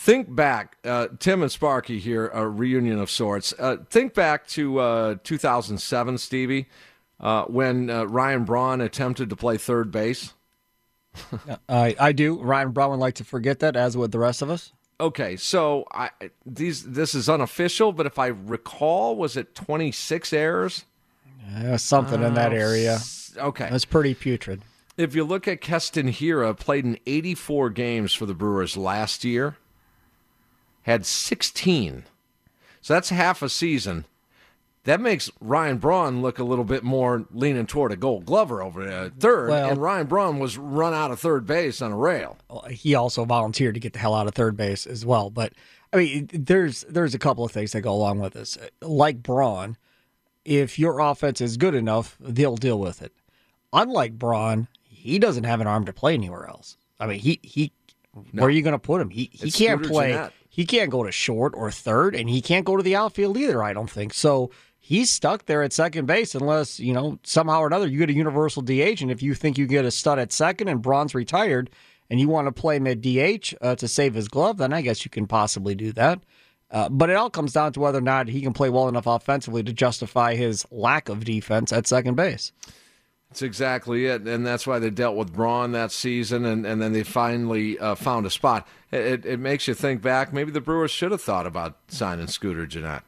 Think back, uh, Tim and Sparky here, a reunion of sorts. Uh, think back to uh, 2007, Stevie, uh, when Ryan Braun attempted to play third base. I I do. Ryan Braun would like to forget that, as would the rest of us. Okay, so I these this is unofficial, but if I recall, was it 26 errors? Something in that area. Okay, that's pretty putrid. If you look at Keston Hiura, played in 84 games for the Brewers last year, had 16. So that's half a season. That makes Ryan Braun look a little bit more leaning toward a gold glover over uh, third. Well- and Ryan Braun was run out of third base on a rail. He also volunteered to get the hell out of third base as well. But I mean, there's there's a couple of things that go along with this. Like Braun, if your offense is good enough, they'll deal with it. Unlike Braun, he doesn't have an arm to play anywhere else. I mean, he he No. where are you going to put him? He he It's can't play. He can't go to short or third, and he can't go to the outfield either. I don't think so. He's stuck there at second base unless you know somehow or another you get a universal DH, and if you think you get a stud at second and Braun's retired, and you want to play at DH uh, to save his glove, then I guess you can possibly do that. Uh, but it all comes down to whether or not he can play well enough offensively to justify his lack of defense at second base. That's exactly it, and that's why they dealt with Braun that season, and, and then they finally uh, found a spot. It, it, makes you think back. Maybe the Brewers should have thought about signing Scooter Gennett.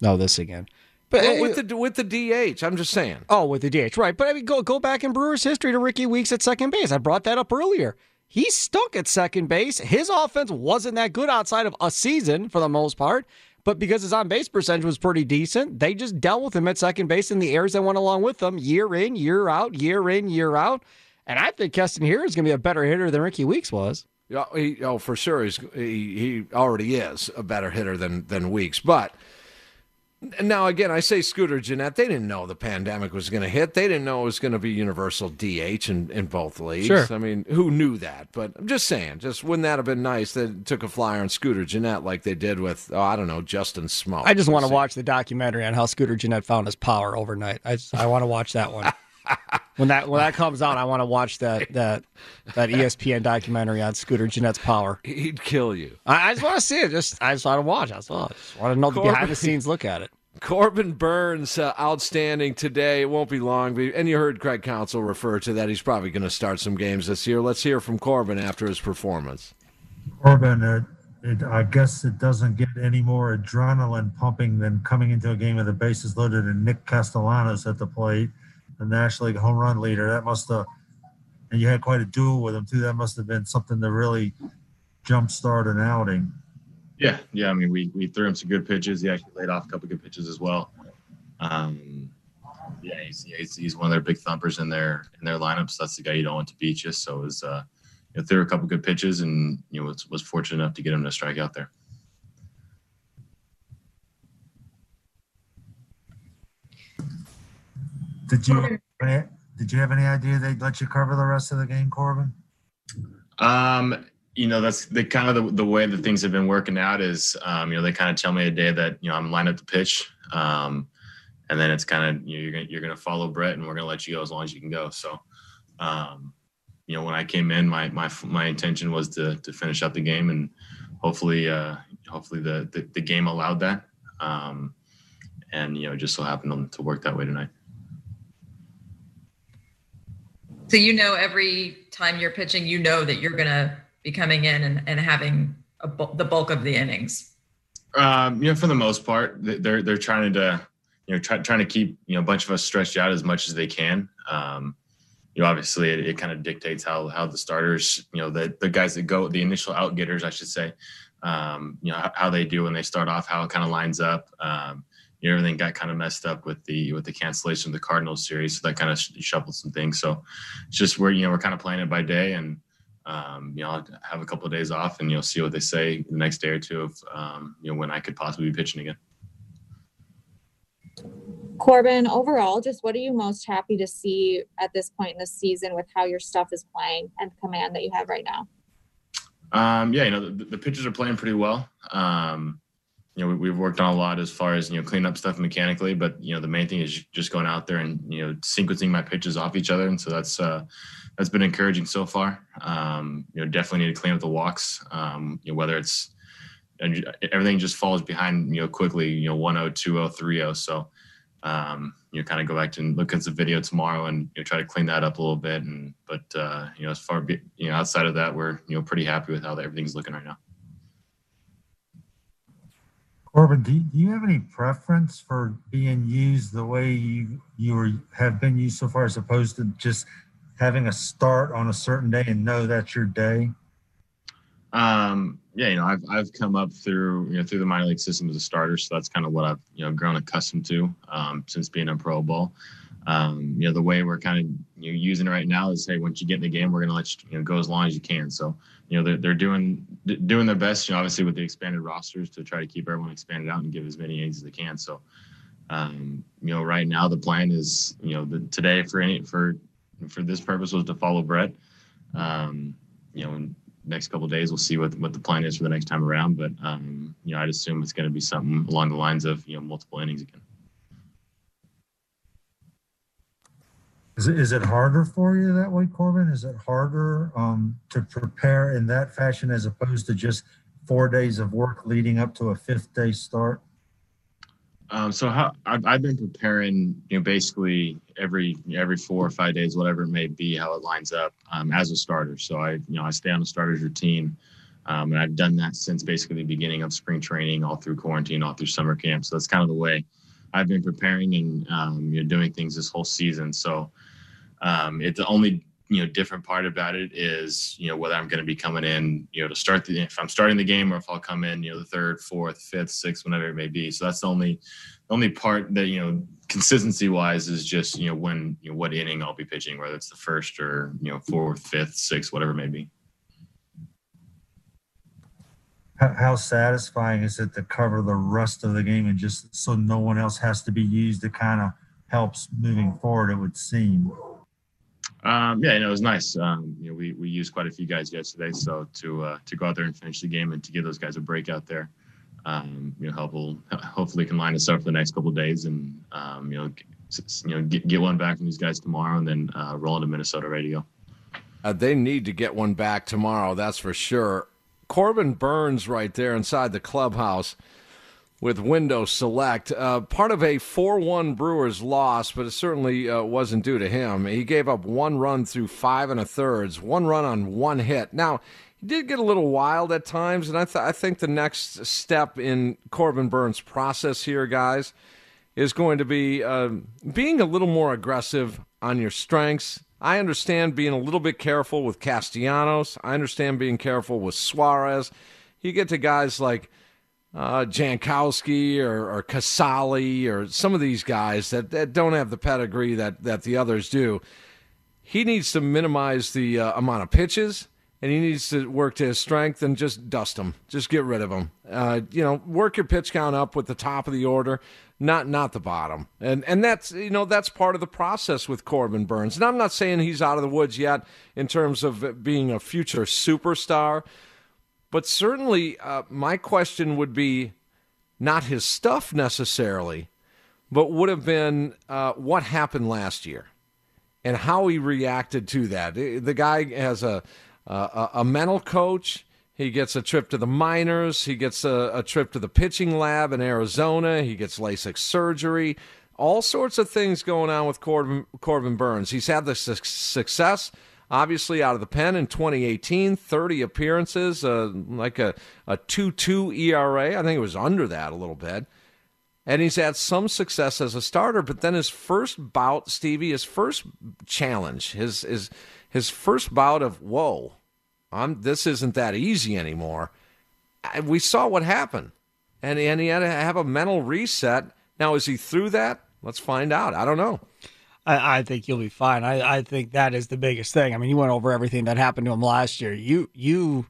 No, this again. But Well, uh, with the with the DH, I'm just saying. Oh, with the DH, right? But I mean, go go back in Brewers history to Rickie Weeks at second base. I brought that up earlier. He stunk at second base. His offense wasn't that good outside of a season for the most part. But because his on base percentage was pretty decent, they just dealt with him at second base and the errors that went along with them year in, year out, year in, year out. And I think Keston Hiura is going to be a better hitter than Rickie Weeks was. Yeah, he, oh, for sure, he's, he he already is a better hitter than than Weeks. But now again, I say Scooter Gennett. They didn't know the pandemic was going to hit. They didn't know it was going to be universal DH in, in both leagues. Sure. I mean, who knew that? But I'm just saying, just wouldn't that have been nice that it took a flyer on Scooter Gennett like they did with oh, I don't know Justin Smoak. I just want to watch the documentary on how Scooter Gennett found his power overnight. I just, I want to watch that one. when that when that comes out, I want to watch that that that ESPN documentary on Scooter Gennett's power. He'd kill you. I, I just want to see it. Just I just want to watch. That's all. I just want to know the behind the scenes look at it. Corbin Burnes, uh, outstanding today. It won't be long. but- And you heard Craig Counsell refer to that. He's probably going to start some games this year. Let's hear from Corbin after his performance. Corbin, it, it, I guess it doesn't get any more adrenaline pumping than coming into a game with the bases loaded and Nick Castellanos at the plate, the National League home run leader. That must have, and you had quite a duel with him too. That must have been something to really jump jumpstart an outing. Yeah, yeah. I mean, we we threw him some good pitches. He actually laid off a couple good pitches as well. Um, yeah, he's, he's he's one of their big thumpers in their in their lineups. That's the guy you don't want to beat you. So it was uh, you know, threw a couple good pitches, and you know was, was fortunate enough to get him to strike out there. Did you did you have any idea they'd let you cover the rest of the game, Corbin? Um, you know, that's the kind of the, the way that things have been working out is, um, you know, they kind of tell me a day that, you know, I'm lined up to pitch. Um, and then it's kind of, you know, you're going to, you're going to follow Brett and we're going to let you go as long as you can go. So, um, you know, when I came in, my, my, my intention was to, to finish up the game and hopefully, uh, hopefully the, the, the game allowed that. Um, and, you know, it just so happened to work that way tonight. So you know, every time you're pitching, you know that you're going to be coming in and, and having bu- the bulk of the innings. Um, you know, for the most part, they're they're trying to, you know, try, trying to keep you know a bunch of us stretched out as much as they can. Um, you know, obviously, it, it kind of dictates how how the starters, you know, the the guys that go, the initial out getters, I should say, um, you know, how, how they do when they start off, how it kind of lines up. Um, you know, everything got kind of messed up with the with the cancellation of the Cardinals series, so that kind of sh- shuffled some things. So it's just where you know we're kind of playing it by day and um, you know, I'll have a couple of days off and you'll see what they say the next day or two of, um, you know, when I could possibly be pitching again. Corbin, overall, just what are you most happy to see at this point in the season with how your stuff is playing and the command that you have right now? Um, yeah, you know, the, the pitchers are playing pretty well. Um, you know, we, have worked on a lot as far as, you know, cleaning up stuff mechanically, but, you know, the main thing is just going out there and, you know, sequencing my pitches off each other. And so that's, uh, that's been encouraging so far. Um, you know, definitely need to clean up the walks, um, you know, whether it's, and everything just falls behind, you know, quickly, you know, 1 0, 2 0, 3 0. So, um, you know, kind of go back to look at the video tomorrow and you know, try to clean that up a little bit. And but uh, you know, as far you know outside of that, we're you know pretty happy with how everything's looking right now. Corbin, do you, have any preference for being used the way you you were, have been used so far, as opposed to just having a start on a certain day and know that's your day? Um, yeah, you know, I've I've come up through you know through the minor league system as a starter, so that's kind of what I've you know grown accustomed to um, since being a pro Bowl. Um, you know, the way we're kind of you know, using it right now is, hey, once you get in the game, we're going to let you, you know go as long as you can. So, you know, they're they're doing doing their best, you know, obviously with the expanded rosters to try to keep everyone expanded out and give as many innings as they can. So, um, you know, right now the plan is, you know, the, today for any for for this purpose was to follow Brett. Um, you know, next couple days we'll see what what the plan is for the next time around. But um, you know, I'd assume it's going to be something along the lines of you know multiple innings again. Is it, is it harder for you that way, Corbin? Is it harder um, to prepare in that fashion as opposed to just four days of work leading up to a fifth day start? Um, so how, I've, I've been preparing, you know, basically every every four or five days, whatever it may be, how it lines up um, as a starter. So I, you know, I stay on the starter's routine, um, and I've done that since basically the beginning of spring training, all through quarantine, all through summer camp. So that's kind of the way I've been preparing and um, you know doing things this whole season. So um, it's the only you know different part about it is you know whether I'm going to be coming in you know to start the if I'm starting the game or if I'll come in you know the third, fourth, fifth, sixth, whenever it may be. So that's the only the only part that you know consistency wise is just you know when you know what inning I'll be pitching, whether it's the first or you know fourth, fifth, sixth, whatever it may be. How, satisfying is it to cover the rest of the game and just so no one else has to be used? It kind of helps moving forward. It would seem. Um, yeah, you know, it was nice. Um, you know, we, we used quite a few guys yesterday, so to uh, to go out there and finish the game and to give those guys a break out there, um, you know, help will hopefully can line us up for the next couple days and um, you know, you know, get get one back from these guys tomorrow and then uh, roll into Minnesota go. Uh, they need to get one back tomorrow, that's for sure. Corbin Burnes, right there inside the clubhouse with Window Select. Uh, part of a 4 1 Brewers loss, but it certainly uh, wasn't due to him. He gave up one run through five and a thirds, one run on one hit. Now, he did get a little wild at times, and I, th- I think the next step in Corbin Burnes' process here, guys, is going to be uh, being a little more aggressive on your strengths. I understand being a little bit careful with Castellanos. I understand being careful with Suarez. You get to guys like uh, Jankowski or, or Casali or some of these guys that, that don't have the pedigree that, that the others do. He needs to minimize the uh, amount of pitches and he needs to work to his strength and just dust them. Just get rid of them. Uh, you know, work your pitch count up with the top of the order, not not the bottom. And and that's you know that's part of the process with Corbin Burnes. And I'm not saying he's out of the woods yet in terms of being a future superstar. But certainly, uh, my question would be not his stuff necessarily, but would have been uh, what happened last year and how he reacted to that. The guy has a, a, a mental coach. He gets a trip to the minors. He gets a, a, trip to the pitching lab in Arizona. He gets LASIK surgery. All sorts of things going on with Corbin, Corbin Burnes. He's had the su- success obviously out of the pen in 2018, 30 appearances, uh, like a, a 2 2 ERA. I think it was under that a little bit. And he's had some success as a starter, but then his first bout, Stevie, his first challenge, his his his first bout of whoa, I'm, this isn't that easy anymore. We saw what happened, and and he had to have a mental reset. Now is he through that? Let's find out. I don't know. I, I, think you'll be fine. I, I think that is the biggest thing. I mean, you went over everything that happened to him last year. You you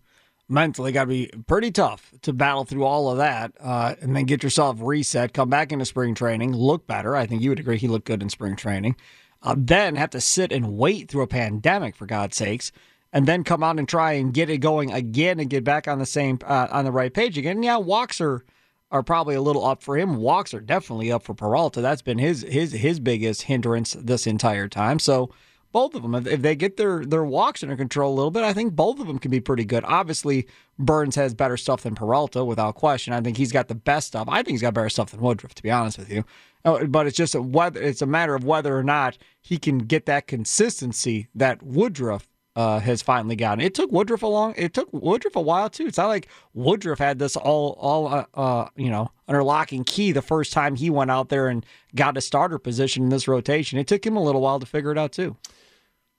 mentally got to be pretty tough to battle through all of that uh, and then get yourself reset, come back into spring training, look better. I think you would agree he looked good in spring training. Uh, then have to sit and wait through a pandemic, for God's sakes, and then come out and try and get it going again and get back on the same uh, on the right page again. Yeah, walks are are probably a little up for him. Walks are definitely up for Peralta. That's been his his his biggest hindrance this entire time. So both of them, if they get their their walks under control a little bit, I think both of them can be pretty good. Obviously, Burnes has better stuff than Peralta, without question. I think he's got the best stuff. I think he's got better stuff than Woodruff, to be honest with you. Uh, But it's just a whether it's a matter of whether or not he can get that consistency that Woodruff uh, has finally gotten. It took Woodruff a long. It took Woodruff a while too. It's not like Woodruff had this all all uh, uh, you know under lock and key the first time he went out there and got a starter position in this rotation. It took him a little while to figure it out too.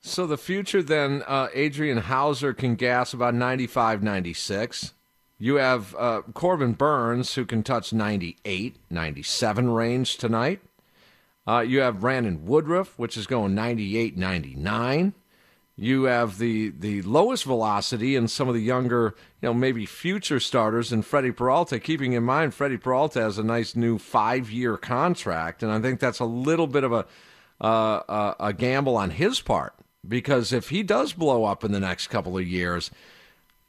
So the future then, uh, Adrian Houser can gas about 95, 96. You have uh, Corbin Burnes who can touch 98, 97 range tonight. Uh, you have Brandon Woodruff, which is going 98, 99. You have the, the lowest velocity in some of the younger, you know, maybe future starters in Freddy Peralta. Keeping in mind, Freddy Peralta has a nice new five year contract, and I think that's a little bit of a uh, a, a gamble on his part because if he does blow up in the next couple of years,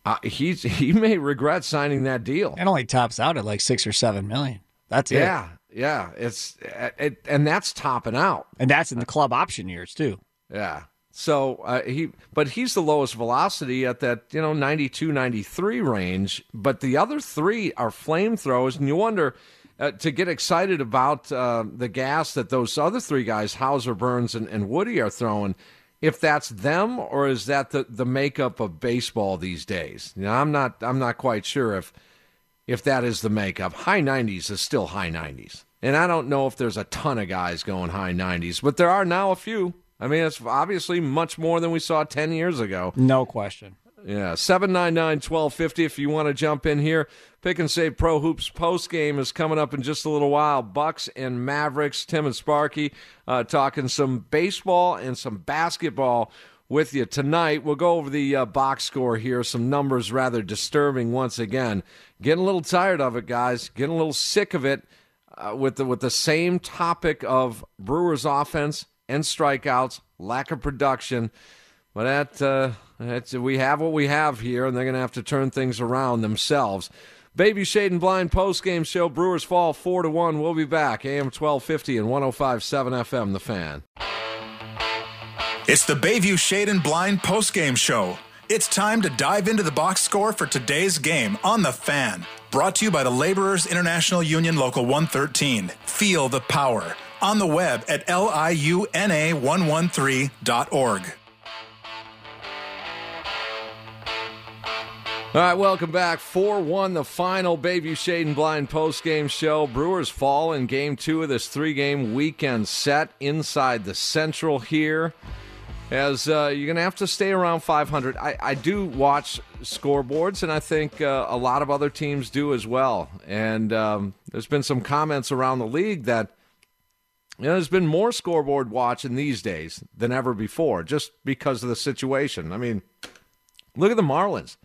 uh, he's he may regret signing that deal. It only tops out at like six or seven million. That's it. Yeah, yeah. It's it, and that's topping out, and that's in the club option years too. Yeah. So uh, he, but he's the lowest velocity at that you know 92, 93 range. But the other three are flamethrowers, and you wonder. Uh, to get excited about uh, the gas that those other three guys, Houser, Burnes, and, and Woody, are throwing, if that's them or is that the, the makeup of baseball these days. You know, I'm not I'm not quite sure if if that is the makeup. High 90s is still high 90s. And I don't know if there's a ton of guys going high 90s, but there are now a few. I mean, it's obviously much more than we saw 10 years ago. No question. Yeah, 799 1250 if you want to jump in here. Pick and Save Pro Hoops post game is coming up in just a little while. Bucks and Mavericks, Tim and Sparky uh, talking some baseball and some basketball with you tonight. We'll go over the uh, box score here. Some numbers rather disturbing once again. Getting a little tired of it, guys. Getting a little sick of it uh, with the with the same topic of Brewers offense and strikeouts, lack of production. But that, uh, that's, we have what we have here, and they're going to have to turn things around themselves. Bayview Shade and Blind post game show. Brewers fall four to one. We'll be back. AM twelve fifty and 105.7 FM. The Fan. It's the Bayview Shade and Blind post-game show. It's time to dive into the box score for today's game on the Fan. Brought to you by the Laborers International Union Local 113. Feel the power on the web at liuna113.org. All right, welcome back. 4 1, the final Bayview Shade and Blind post game show. Brewers fall in game two of this three game weekend set inside the Central here. As uh, you're going to have to stay around 500. I, I do watch scoreboards, and I think uh, a lot of other teams do as well. And um, there's been some comments around the league that you know, there's been more scoreboard watching these days than ever before, just because of the situation. I mean, look at the Marlins.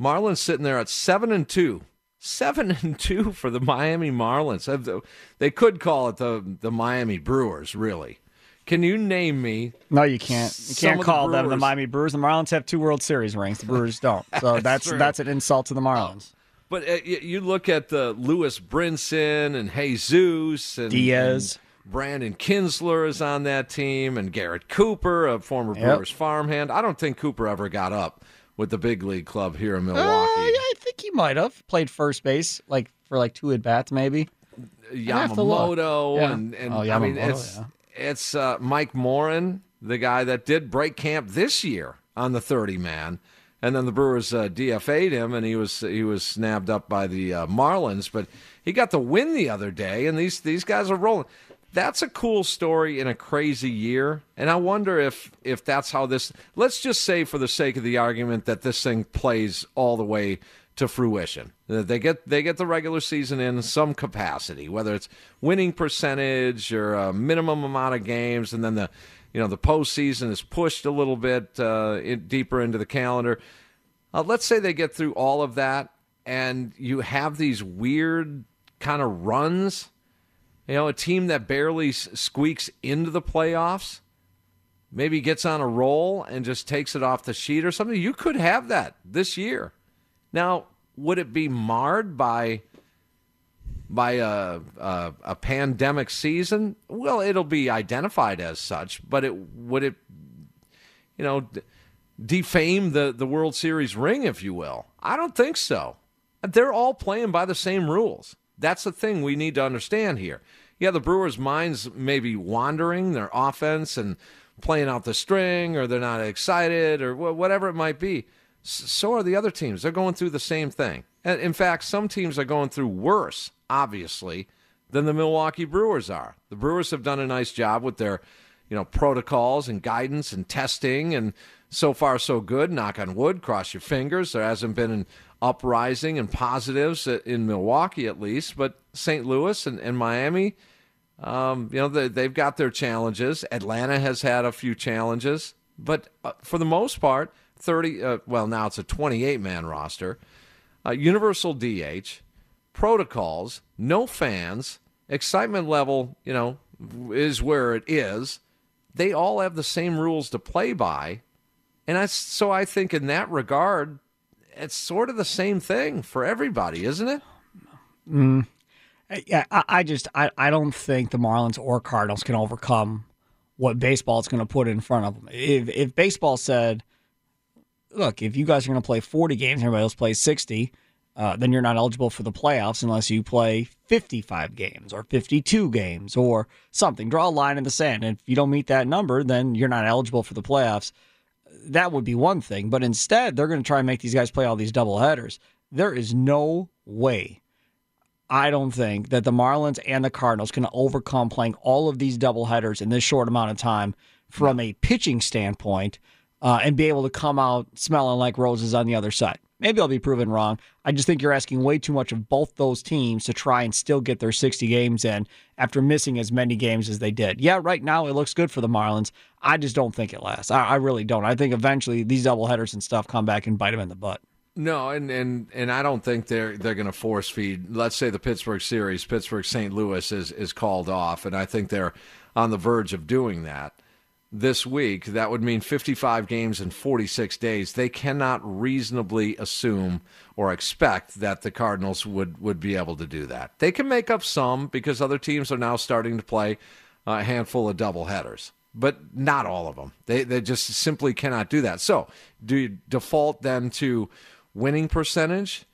Marlins sitting there at seven and two. Seven and two for the Miami Marlins. They could call it the the Miami Brewers, really. Can you name me? No, you can't. You can't call the them the Miami Brewers. The Marlins have two World Series rings. The Brewers don't. So that's true. that's an insult to the Marlins. But uh, you look at the Lewis Brinson and Jesus and Diaz. and Brandon Kintzler is on that team, and Garrett Cooper, a former Yep. Brewers farmhand. I don't think Cooper ever got up with the big league club here in Uh, Milwaukee. yeah, I think he might have played first base like for like two at bats, maybe. I'd have to. Yamamoto Yeah. and, and Oh, I mean it's yeah. it's uh, Mike Morin, the guy that did break camp this year on the 30 man, and then the Brewers uh, DFA'd him, and he was he was snapped up by the uh, Marlins, but he got the win the other day, and these these guys are rolling. That's a cool story in a crazy year, and I wonder if if that's how this. Let's just say, for the sake of the argument, that this thing plays all the way to fruition. They get they get the regular season in some capacity, whether it's winning percentage or a minimum amount of games, and then the you know the postseason is pushed a little bit uh, in, deeper into the calendar. Uh, let's say they get through all of that, and you have these weird kind of runs. You know, a team that barely squeaks into the playoffs, maybe gets on a roll and just takes it off the sheet or something. You could have that this year. Now, would it be marred by by a, a a pandemic season? Well, it'll be identified as such, but it would it you know defame the the World Series ring, if you will. I don't think so. They're all playing by the same rules. That's the thing we need to understand here. Yeah, the Brewers' minds may be wandering, their offense and playing out the string, or they're not excited, or wh- whatever it might be. So are the other teams. They're going through the same thing. And in fact, some teams are going through worse, obviously, than the Milwaukee Brewers are. The Brewers have done a nice job with their, you know, protocols and guidance and testing, and so far so good. Knock on wood, cross your fingers. There hasn't been an uprising and positives in Milwaukee, at least, but St. Louis and, and Miami, um, you know, they, they've got their challenges. Atlanta has had a few challenges, but uh, for the most part, 30, uh, well, now it's a 28 man roster, uh, universal DH, protocols, no fans, excitement level, you know, is where it is. They all have the same rules to play by. And I, so I think in that regard, it's sort of the same thing for everybody, isn't it? Mm. Yeah, I, I just I, I don't think the Marlins or Cardinals can overcome what baseball is going to put in front of them. If if baseball said, "Look, if you guys are going to play 40 games, everybody else plays 60," uh, then you're not eligible for the playoffs unless you play 55 games or 52 games or something. Draw a line in the sand, and if you don't meet that number, then you're not eligible for the playoffs. That would be one thing, but instead they're going to try and make these guys play all these double headers. There is no way I don't think that the Marlins and the Cardinals can overcome playing all of these doubleheaders in this short amount of time from a pitching standpoint uh, and be able to come out smelling like roses on the other side. Maybe I'll be proven wrong. I just think you're asking way too much of both those teams to try and still get their 60 games in after missing as many games as they did. Yeah, right now it looks good for the Marlins. I just don't think it lasts. I, I really don't. I think eventually these doubleheaders and stuff come back and bite them in the butt. No, and and and I don't think they're they're going to force feed. Let's say the Pittsburgh series, Pittsburgh St. Louis is is called off, and I think they're on the verge of doing that this week. That would mean 55 games in 46 days. They cannot reasonably assume or expect that the Cardinals would would be able to do that. They can make up some because other teams are now starting to play a handful of doubleheaders but not all of them. They they just simply cannot do that. So, do you default then to winning percentage?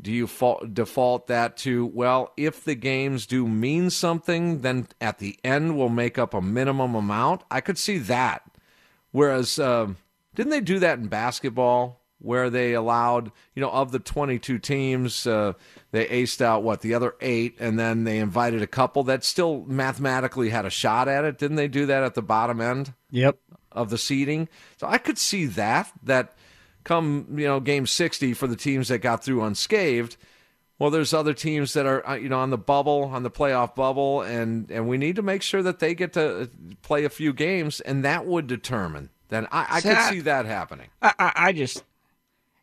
Do you fa- default that to well, if the games do mean something, then at the end we'll make up a minimum amount? I could see that. Whereas, um, didn't they do that in basketball? Where they allowed, you know, of the 22 teams, uh, they aced out what the other eight, and then they invited a couple that still mathematically had a shot at it. Didn't they do that at the bottom end? Yep. Of the seeding, so I could see that. That come, you know, game 60 for the teams that got through unscathed. Well, there's other teams that are, uh, you know, on the bubble, on the playoff bubble, and and we need to make sure that they get to uh, play a few games, and that would determine. Then I, I could see that happening. I, I, I just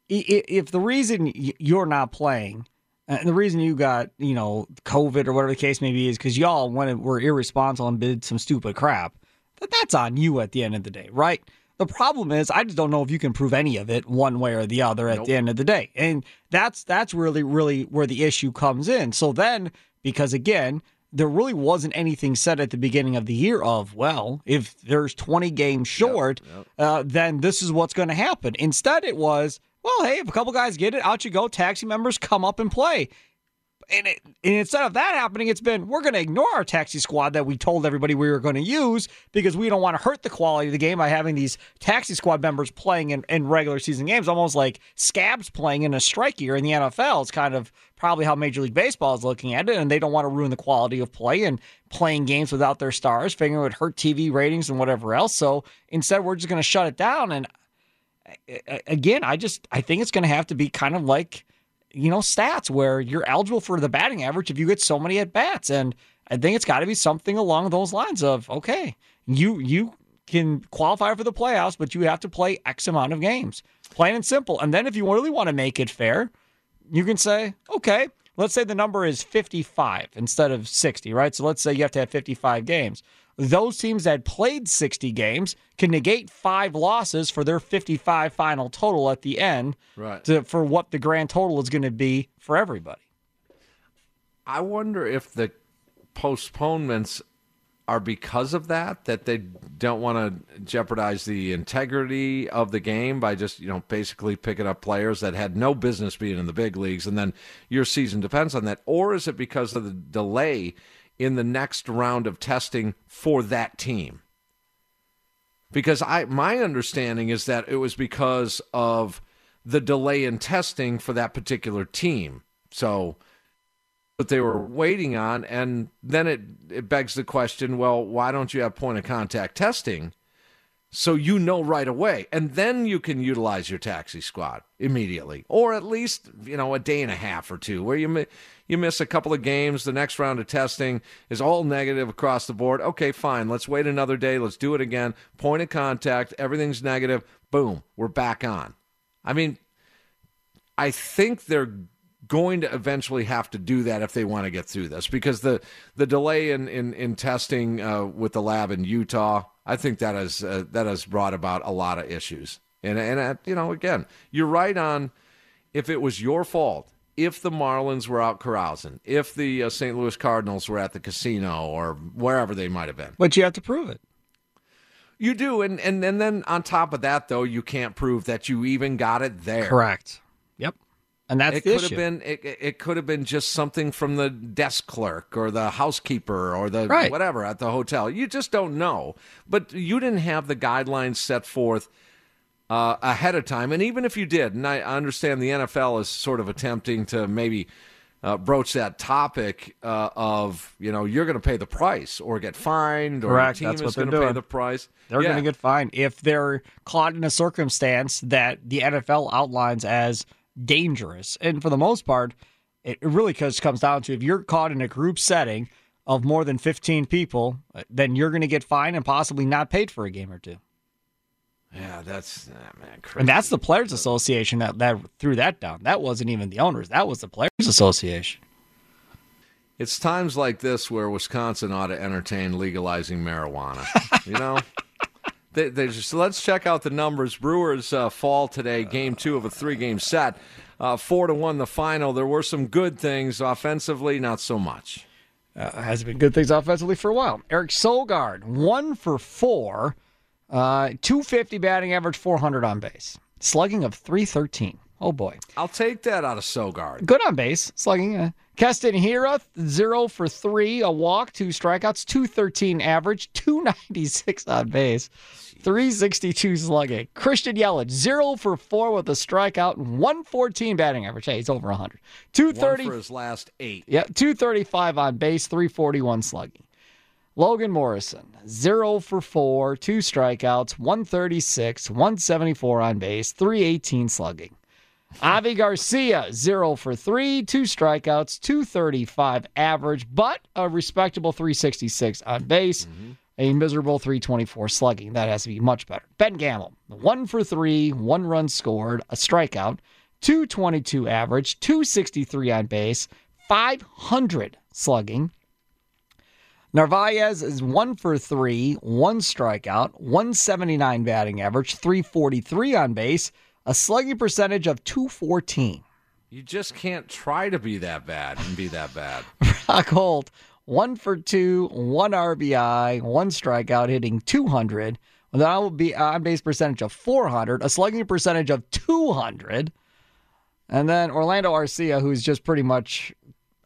if the reason you're not playing and the reason you got you know COVID or whatever the case may be is because y'all went were irresponsible and did some stupid crap, that that's on you at the end of the day, right? The problem is I just don't know if you can prove any of it one way or the other at the end of the day, and that's that's really really where the issue comes in. So then because again. There really wasn't anything said at the beginning of the year of, well, if there's 20 games short, Uh, then this is what's going to happen. Instead, it was, well, hey, if a couple guys get it, out you go. Taxi members come up and play. And, it, and instead of that happening, it's been we're going to ignore our taxi squad that we told everybody we were going to use because we don't want to hurt the quality of the game by having these taxi squad members playing in, in regular season games, almost like scabs playing in a strike year in the NFL. It's kind of probably how Major League Baseball is looking at it, and they don't want to ruin the quality of play and playing games without their stars, figuring it would hurt TV ratings and whatever else. So instead, we're just going to shut it down. And again, I just I think it's going to have to be kind of like you know stats where you're eligible for the batting average if you get so many at bats, and I think it's got to be something along those lines of okay, you you can qualify for the playoffs, but you have to play X amount of games. Plain and simple. And then if you really want to make it fair, you can say, okay, let's say the number is 55 instead of 60, right? So let's say you have to have 55 games. Those teams that played 60 games can negate five losses for their 55 final total at the end Right. to, for what the grand total is going to be for everybody. I wonder if the postponements are because of that that they don't want to jeopardize the integrity of the game by just you know basically picking up players that had no business being in the big leagues and then your season depends on that or is it because of the delay in the next round of testing for that team because I my understanding is that it was because of the delay in testing for that particular team. So what they were waiting on and then it it begs the question, well, why don't you have point of contact testing so you know right away and then you can utilize your taxi squad immediately or at least, you know, a day and a half or two where you you miss a couple of games, the next round of testing is all negative across the board. Okay, fine. Let's wait another day. Let's do it again. Point of contact, everything's negative. Boom, we're back on. I mean, I think they're going to eventually have to do that if they want to get through this because the the delay in in, in testing uh, with the lab in Utah, I think that has uh, that has brought about a lot of issues. And and uh, you know, again, you're right on. If it was your fault, if the Marlins were out carousing, if the uh, St. Louis Cardinals were at the casino or wherever they might have been, But you have to prove it. you do, and and and then on top of that, though, you can't prove that you even got it there. Correct. Yep. And that's it the could issue. have been it, it it could have been just something from the desk clerk or the housekeeper or the Right. whatever at the hotel. You just don't know. But you didn't have the guidelines set forth uh, ahead of time. And even if you did, and I understand the NFL is sort of attempting to maybe uh, broach that topic uh, of you know you're going to pay the price or get fined or Correct. your team That's is going to pay doing. the price. They're Yeah. going to get fined if they're caught in a circumstance that the NFL outlines as dangerous. And for the most part, it really just comes down to if you're caught in a group setting of more than 15 people, uh, then you're going to get fined and possibly not paid for a game or two. Yeah, that's ah, man. Crazy. And that's the Players Association that, that threw that down. That wasn't even the owners, that was the Players Association. It's times like this where Wisconsin ought to entertain legalizing marijuana. you know, they, they just let's check out the numbers. Brewers uh, fall today, game two of a three-game set, uh, four to one the final. There were some good things offensively, not so much. Uh, has been good things offensively for a while. Eric Sogard, one for four, uh, 250 batting average, 400 on base, slugging of 313. Oh boy. I'll take that out of Sogard. Good on base, slugging. Uh, Keston Hiura, zero for three, a walk, two strikeouts, 213 average, 296 on base, 362 slugging. Christian Yelich, zero for four with a strikeout, and 114 batting average. Hey, he's over 100. One 230 for his last eight. yeah, 235 on base, 341 slugging. Logan Morrison, zero for four, two strikeouts, 136, 174 on base, 318 slugging. Avi Garcia, zero for three, two strikeouts, 235 average, but a respectable 366 on base, mm-hmm. a miserable 324 slugging. That has to be much better. Ben Gamel, one for three, one run scored, a strikeout, 222 average, 263 on base, 500 slugging. Narvaez is one for three, one strikeout, 179 batting average, 343 on base, a slugging percentage of 214. You just can't try to be that bad and be that bad. Brock Holt, one for two, one RBI, one strikeout, hitting 200. Well, that will be uh, on base percentage of 400, a slugging percentage of 200. And then Orlando Arcia, who's just pretty much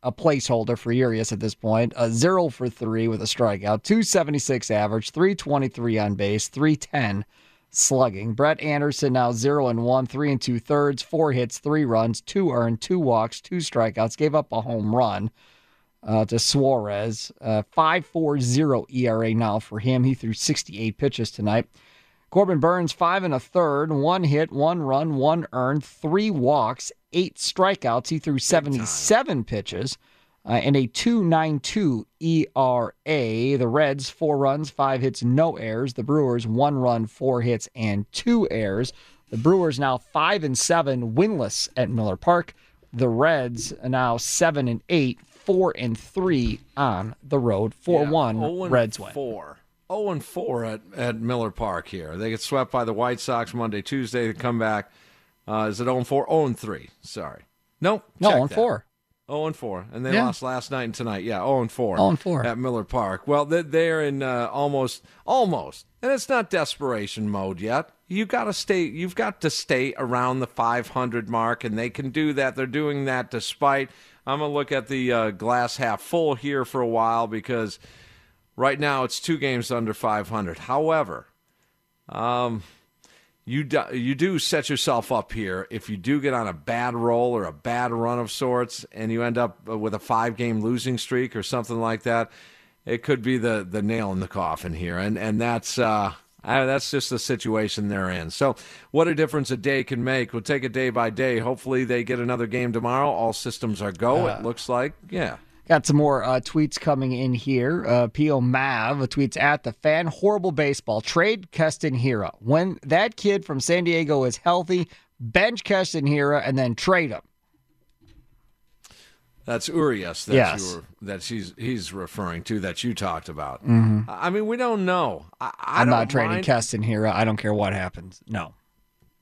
a placeholder for Urias at this point, a zero for three with a strikeout, 276 average, 323 on base, 310 slugging. Brett Anderson now zero and one, three and two thirds, four hits, three runs, two earned, two walks, two strikeouts, gave up a home run uh, to Suarez. Uh, 5.40 ERA now for him. He threw 68 pitches tonight. Corbin Burnes, five and a third, one hit, one run, one earned, three walks, eight strikeouts. He threw 77 pitches. uh, and a 2.92 ERA. The Reds four runs, five hits, no errors. The Brewers one run, four hits, and two errors. The Brewers now five and seven, winless at Miller Park. The Reds are now seven and eight, four and three on the road. Four one Oh Reds win. Four. 0 and 4 at, at Miller Park here. They get swept by the White Sox Monday, Tuesday. They come back. Uh, is it 0 and 4? 0 and 3. Sorry. Nope. No, check 0 and that. 4. 0 and 4. And they Yeah. lost last night and tonight. Yeah, 0 and 4. 0 and 4. At Miller Park. Well, they- they're in uh, almost, almost. And it's not desperation mode yet. You got to stay. You've got to stay around the 500 mark, and they can do that. They're doing that despite. I'm gonna look at the uh, glass half full here for a while because right now it's two games under 500. However, um, you do, you do set yourself up here if you do get on a bad roll or a bad run of sorts, and you end up with a five game losing streak or something like that. It could be the the nail in the coffin here, and and that's. Uh, I, that's just the situation they're in. So, what a difference a day can make. We'll take it day by day. Hopefully, they get another game tomorrow. All systems are go. Uh, it looks like, yeah. Got some more uh, tweets coming in here. Uh, P.O. Mav tweets at the fan horrible baseball. Trade Keston Hiura. When that kid from San Diego is healthy, bench Keston Hiura and then trade him. That's Urias that Yes. you were, that she's he's referring to that you talked about. Mhm. I mean, we don't know. I, don't not trading mind- Keston Hiura. I don't care what happens. No.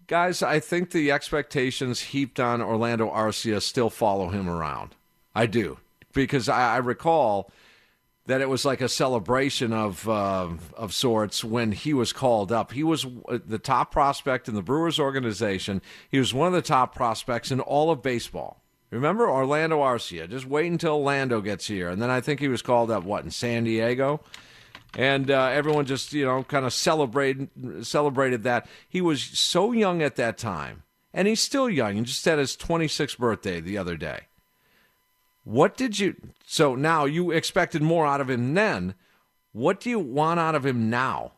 Guys, I think the expectations heaped on Orlando Arcia still follow him around. I do because I, I recall that it was like a celebration of uh, of sorts when he was called up. He was uh, the top prospect in the Brewers organization. He was one of the top prospects in all of baseball. Remember Orlando Arcia? Just wait until Orlando gets here, and then I think he was called up. What in San Diego? and uh, everyone just you know kind of celebrated celebrated that he was so young at that time, and he's still young. He just had his 26th birthday the other day. What did you? So now you expected more out of him then. What do you want out of him now?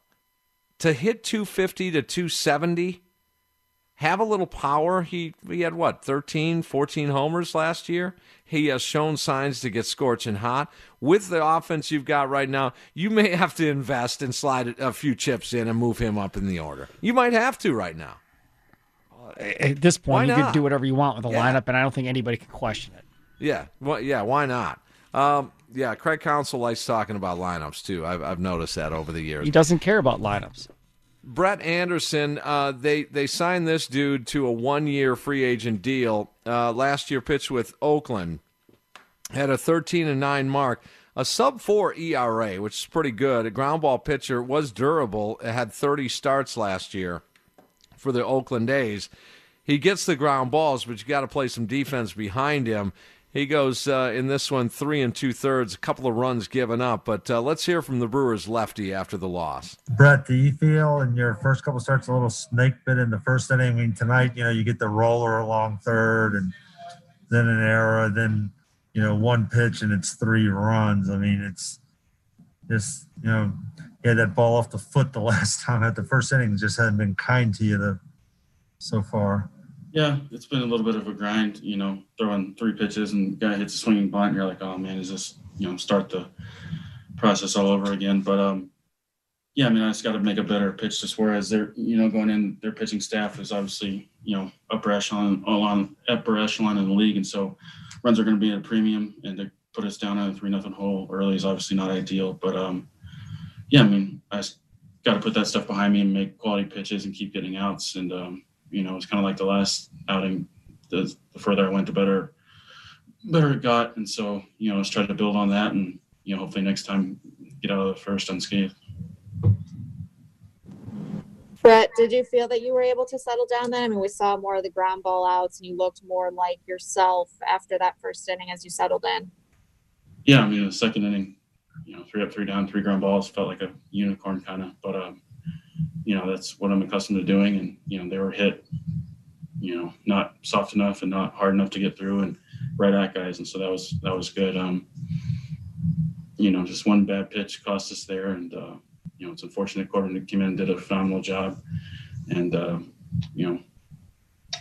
To hit 250 to 270, have a little power. He he had what 13, 14 homers last year. He has shown signs to get scorching hot. With the offense you've got right now, you may have to invest and slide a few chips in and move him up in the order. You might have to right now. At this point, you can do whatever you want with the Yeah. lineup, and I don't think anybody can question it. Yeah, well, yeah. Why not? Um, yeah, Craig Counsell likes talking about lineups too. I've, I've noticed that over the years. He doesn't care about lineups. Brett Anderson, uh, they they signed this dude to a one year free agent deal. Uh, last year, pitched with Oakland, had a thirteen and nine mark, a sub four ERA, which is pretty good. A ground ball pitcher was durable. It had thirty starts last year for the Oakland A's. He gets the ground balls, but you got to play some defense behind him. He goes uh, in this one three and two thirds, a couple of runs given up. But uh, let's hear from the Brewers lefty after the loss. Brett, do you feel in your first couple starts a little snake bit in the first inning? I mean, tonight, you know, you get the roller along third and then an error, then, you know, one pitch and it's three runs. I mean, it's just, you know, you had that ball off the foot the last time at the first inning just hasn't been kind to you the, so far. Yeah, it's been a little bit of a grind, you know, throwing three pitches and guy hits a swinging bunt. And you're like, oh man, is this, you know, start the process all over again? But um, yeah, I mean, I just got to make a better pitch. Just whereas they're, you know, going in, their pitching staff is obviously, you know, upper echelon, along upper echelon in the league, and so runs are going to be at a premium, and to put us down on a three nothing hole early is obviously not ideal. But um, yeah, I mean, I got to put that stuff behind me and make quality pitches and keep getting outs. And um, you know, it was kind of like the last outing. The, the further I went, the better, better it got. And so, you know, let's try to build on that, and you know, hopefully next time get out of the first unscathed. Brett, did you feel that you were able to settle down then? I mean, we saw more of the ground ball outs and you looked more like yourself after that first inning as you settled in. Yeah, I mean, the second inning, you know, three up, three down, three ground balls felt like a unicorn kind of, but um, you know, that's what I'm accustomed to doing, and you know, they were hit, you know, not soft enough and not hard enough to get through, and right at guys, and so that was that was good. Um, you know, just one bad pitch cost us there, and uh, you know, it's unfortunate. Corbin came in and did a phenomenal job, and uh, you know,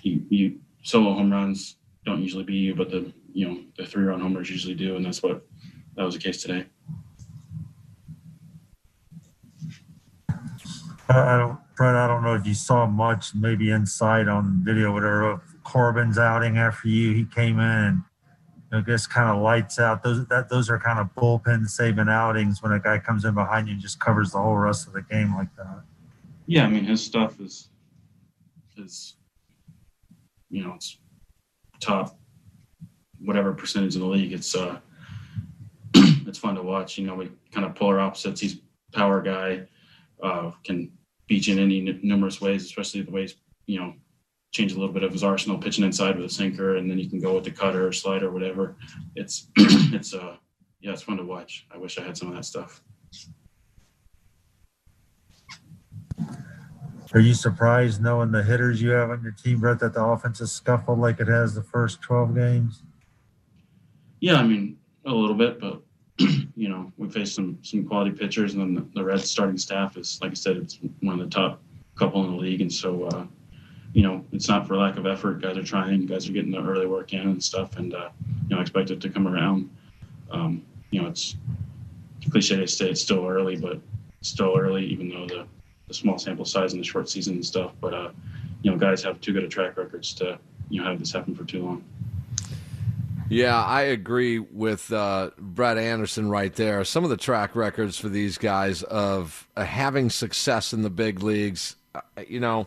you, you solo home runs don't usually be you, but the you know the three run homers usually do, and that's what that was the case today. I don't, Brett, I don't know if you saw much, maybe insight on video, whatever, of Corbin's outing after you. He came in and I guess kind of lights out. Those that those are kind of bullpen saving outings when a guy comes in behind you and just covers the whole rest of the game like that. Yeah, I mean his stuff is is you know it's top whatever percentage of the league. It's uh it's fun to watch. You know, we kind of polar opposites. He's power guy, uh, can you in any n- numerous ways, especially the ways you know change a little bit of his arsenal, pitching inside with a sinker, and then you can go with the cutter or slider, or whatever. It's it's uh yeah, it's fun to watch. I wish I had some of that stuff. Are you surprised knowing the hitters you have on your team, Brett, that the offense has scuffled like it has the first 12 games? Yeah, I mean a little bit, but you know we faced some some quality pitchers, and then the, the Reds starting staff is like I said, it's one of the top couple in the league, and so uh, you know it's not for lack of effort. Guys are trying, guys are getting the early work in and stuff, and uh, you know I expect it to come around. Um, you know it's cliche to say it's still early, but still early, even though the the small sample size and the short season and stuff. But uh, you know guys have too good a track records to you know have this happen for too long. Yeah, I agree with uh, Brett Anderson right there. Some of the track records for these guys of uh, having success in the big leagues, uh, you know,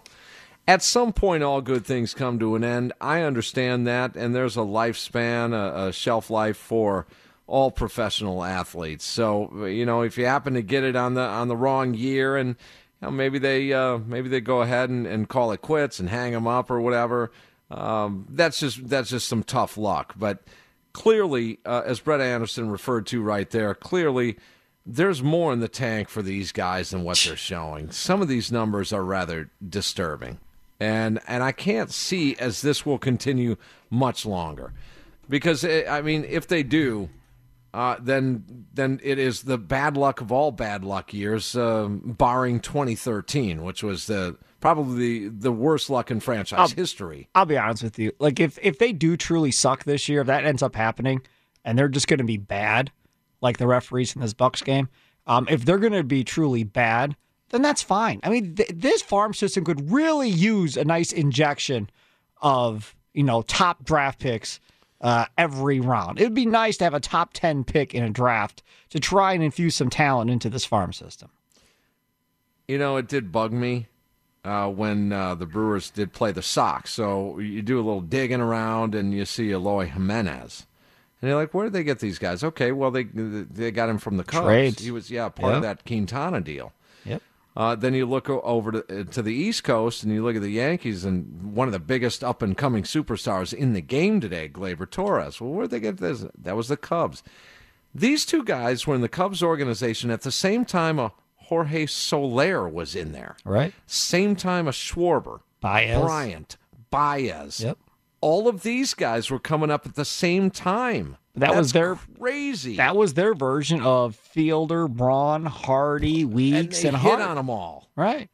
at some point, all good things come to an end. I understand that, and there's a lifespan, a, a shelf life for all professional athletes. So, you know, if you happen to get it on the on the wrong year, and you know, maybe they uh, maybe they go ahead and, and call it quits and hang them up or whatever. Um, that's just that's just some tough luck. But clearly, uh, as Brett Anderson referred to right there, clearly there's more in the tank for these guys than what they're showing. Some of these numbers are rather disturbing, and and I can't see as this will continue much longer, because eh, I mean, if they do. Uh, then, then it is the bad luck of all bad luck years, um, barring 2013, which was the probably the worst luck in franchise I'll- history. I'll be honest with you. Like if if they do truly suck this year, if that ends up happening, and they're just going to be bad, like the referees in this Bucks game, um, if they're going to be truly bad, then that's fine. I mean, th- this farm system could really use a nice injection of you know top draft picks uh, every round. It would be nice to have a top ten pick in a draft to try and infuse some talent into this farm system. You know, it did bug me uh, when uh, the Brewers did play the Sox. So you do a little digging around and you see Eloy Jimenez. And you're like, where did they get these guys? Okay, well, they they got him from the Cubs. Trades. He was, yeah, part of that Quintana deal. Yep. Uh, then you look over to, uh, to the East Coast and you look at the Yankees and one of the biggest up and coming superstars in the game today, Gleyber Torres. Well, where'd they get this? That was the Cubs. These two guys were in the Cubs organization at the same time a Jorge Soler was in there. Right. Same time a Schwarber, Baez. Bryant, Baez. Yep. All of these guys were coming up at the same time. That was their crazy. That was their version of Fielder, Braun, Hardy, Weeks, they and, hit Hart. on them all. Right.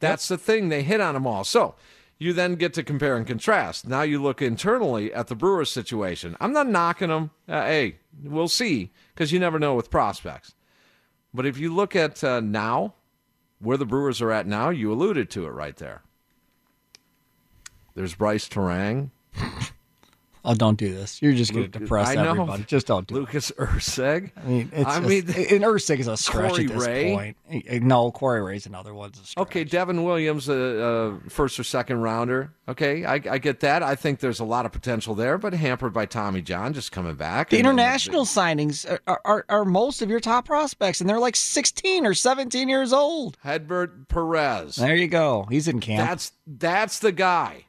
That's the thing. They hit on them all. So you then get to compare and contrast. Now you look internally at the Brewers situation. I'm not knocking them. Uh, hey, we'll see because you never know with prospects. But if you look at uh, now, where the Brewers are at now, you alluded to it right there. There's Brice Turang. Oh, don't do this. You're just going to depress I know. everybody. Just don't do Lucas Erceg. I mean, it's I mean, and Erceg is a stretch Corey at this Ray. point. No, Corey Ray's another one's a stretch. Okay, Devin Williams, a, a first or second rounder. Okay, I, I get that. I think there's a lot of potential there, but hampered by Tommy John just coming back. The international signings are, are, are most of your top prospects, and they're like 16 or 17 years old. Hedbert Perez. There you go. He's in camp. That's that's the guy.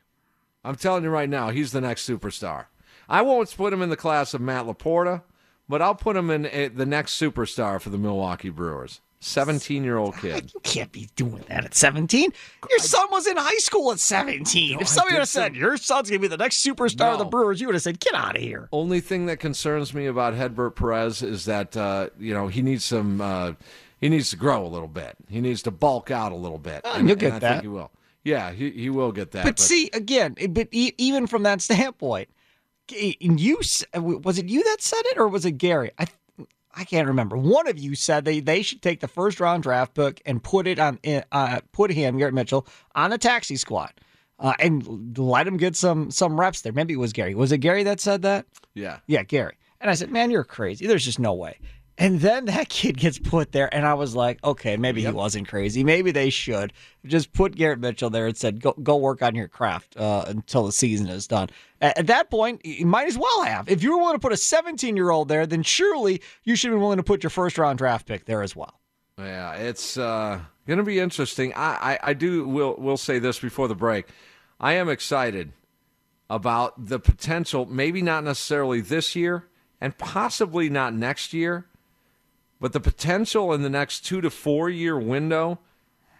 I'm telling you right now, he's the next superstar. I won't put him in the class of Matt Laporta, but I'll put him in uh, the next superstar for the Milwaukee Brewers. 17 year old kid. You can't be doing that at 17. Your son was in high school at 17. if somebody would have said, your son's going to be the next superstar of the Brewers, you would have said, get out of here. Only thing that concerns me about Hedbert Perez is that uh, you know he needs some. Uh, he needs to grow a little bit. He needs to bulk out a little bit. Oh, you'll get I that. Think he will. Yeah, he, he will get that. But, see, again, but e- even from that standpoint, and you was it you that said it or was it Gary? I I can't remember. One of you said they they should take the first round draft book and put it on uh, put him Garrett Mitchell on the taxi squad. Uh, and let him get some some reps there. Maybe it was Gary. Was it Gary that said that? Yeah. Yeah, Gary. And I said, "Man, you're crazy. There's just no way." And then that kid gets put there, and I was like, "Okay, maybe he wasn't crazy. Maybe they should just put Garrett Mitchell there and said, go go work on your craft uh, until the season is done." At, at that point, you might as well have. If you were willing to put a 17 year old there, then surely you should be willing to put your first round draft pick there as well. Yeah, it's uh, going to be interesting. I, I, I do will will say this before the break. I am excited about the potential. Maybe not necessarily this year, and possibly not next year, but the potential in the next two to four year window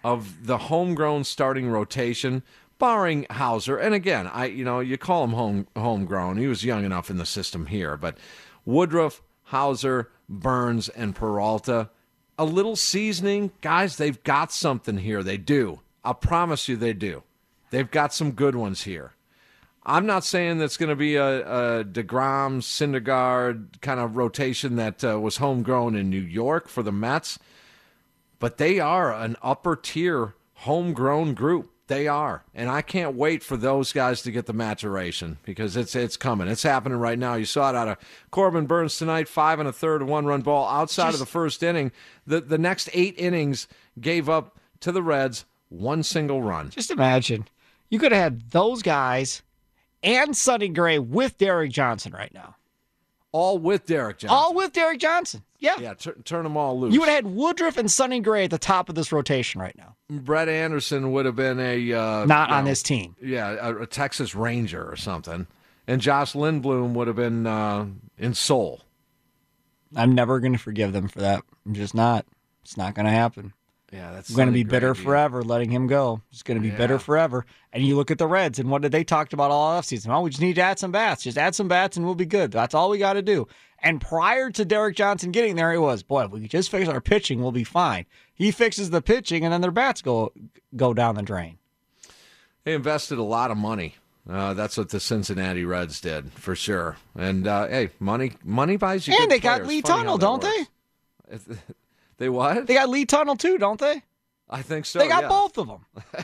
of the homegrown starting rotation, barring Houser. And again, I you know you call him home homegrown. He was young enough in the system here, but Woodruff, Houser, Burnes, and Peralta. A little seasoning, guys. They've got something here. They do. I'll promise you, they do. They've got some good ones here. I'm not saying that's going to be a, a Degrom, Syndergaard kind of rotation that uh, was homegrown in New York for the Mets, but they are an upper tier homegrown group. They are, and I can't wait for those guys to get the maturation because it's it's coming. It's happening right now. You saw it out of Corbin Burnes tonight, five and a third, one run ball outside of the first inning. The the next eight innings gave up to the Reds one single run. Just imagine you could have had those guys and Sonny Gray with Derek Johnson right now. All with Derek Johnson. All with Derek Johnson. Yeah. Yeah, tur- turn them all loose. You would have had Woodruff and Sonny Gray at the top of this rotation right now. Brett Anderson would have been a uh, Not on know, this team. Yeah, a, a Texas Ranger or something, and Josh Lindblom would have been uh, in Seoul. I'm never going to forgive them for that. I'm just not. It's not going to happen. Yeah, that's going to be bitter Gray, forever letting him go. It's going to be bitter forever. And you look at the Reds and what did they talked about all offseason? Oh, we just need to add some bats. Just add some bats and we'll be good. That's all we got to do. And prior to Derek Johnson getting there, it was, boy, if we just fix our pitching, we'll be fine. He fixes the pitching and then their bats go go down the drain. They invested a lot of money. Uh, that's what the Cincinnati Reds did for sure. And uh, hey, money money buys you. and they got. Lee Tunnell, don't works. they? They what? They got Lee Tunnell too, don't they? I think so. they got yeah. both of them.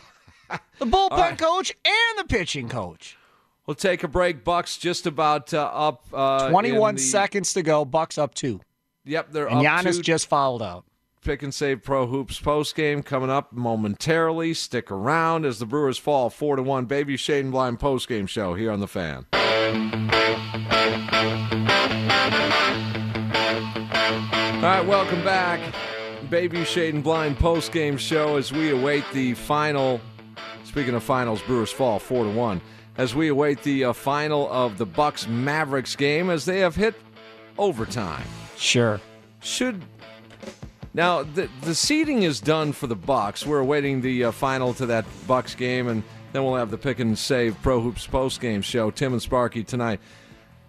the bullpen right. coach and the pitching coach. We'll take a break. Bucks just about uh, up. Uh, 21 the- seconds to go. Bucks up two. Yep, they're And up Giannis two. just fouled out. Pick and Save Pro Hoops post game coming up momentarily. Stick around as the Brewers fall four to one. Bayview Shade and Blind post game show here on the Fan. All right, welcome back. Bayview Shade and Blind post game show as we await the final. Speaking of finals, Brewers fall four to one as we await the uh, final of the Bucks Mavericks game as they have hit overtime. Sure. Should now the the seeding is done for the Bucks. We're awaiting the uh, final to that Bucks game, and then we'll have the pick and save Pro Hoops post game show. Tim and Sparky tonight.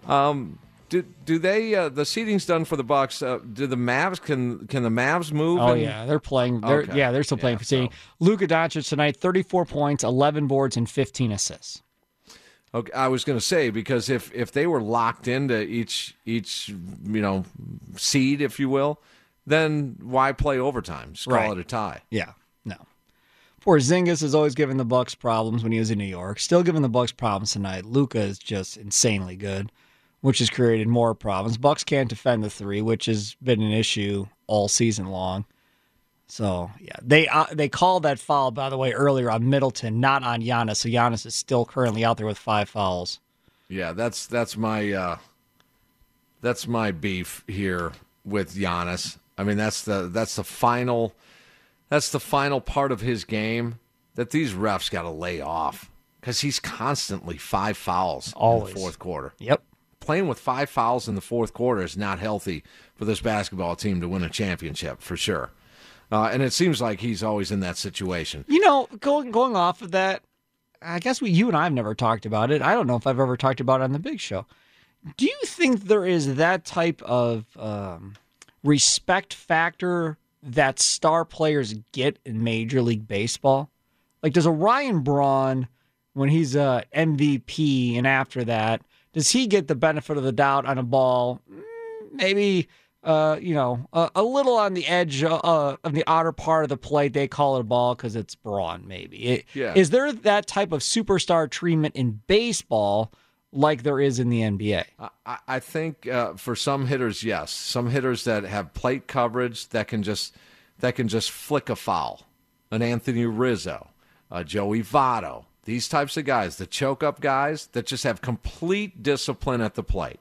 Um, do do they uh, the seating's done for the Bucks? Uh, do the Mavs can can the Mavs move? Oh and- yeah, they're playing. They're, Okay. Yeah, they're still playing for seeding. Luka Doncic tonight, 34 points, 11 boards, and 15 assists. Okay, I was going to say because if if they were locked into each each you know seed, if you will, then why play overtime? Just call Right. it a tie. Yeah, no. Porzingis has always given the Bucks problems when he was in New York. Still giving the Bucks problems tonight. Luka is just insanely good, which has created more problems. Bucks can't defend the three, which has been an issue all season long. So yeah, they uh, they called that foul by the way earlier on Middleton, not on Giannis. So Giannis is still currently out there with five fouls. Yeah, that's that's my uh, that's my beef here with Giannis. I mean, that's the that's the final that's the final part of his game that these refs got to lay off because he's constantly five fouls Always. in the fourth quarter. Yep. Playing with five fouls in the fourth quarter is not healthy for this basketball team to win a championship for sure. Uh, and it seems like he's always in that situation. You know, going going off of that, I guess we you and I have never talked about it. I don't know if I've ever talked about it on the Big Show. Do you think there is that type of um, respect factor that star players get in Major League Baseball? Like, does a Ryan Braun, when he's a MVP, and after that, Does he get the benefit of the doubt on a ball? Mm, Maybe, uh, you know, a, a little on the edge uh, of the outer part of the plate. They call it a ball because it's Braun, Maybe. It- Yeah. Is there that type of superstar treatment in baseball like there is in the NBA? I, I think uh, for some hitters, yes. Some hitters that have plate coverage that can just that can just flick a foul. An Anthony Rizzo, a Joey Votto, these types of guys, the choke up guys that just have complete discipline at the plate.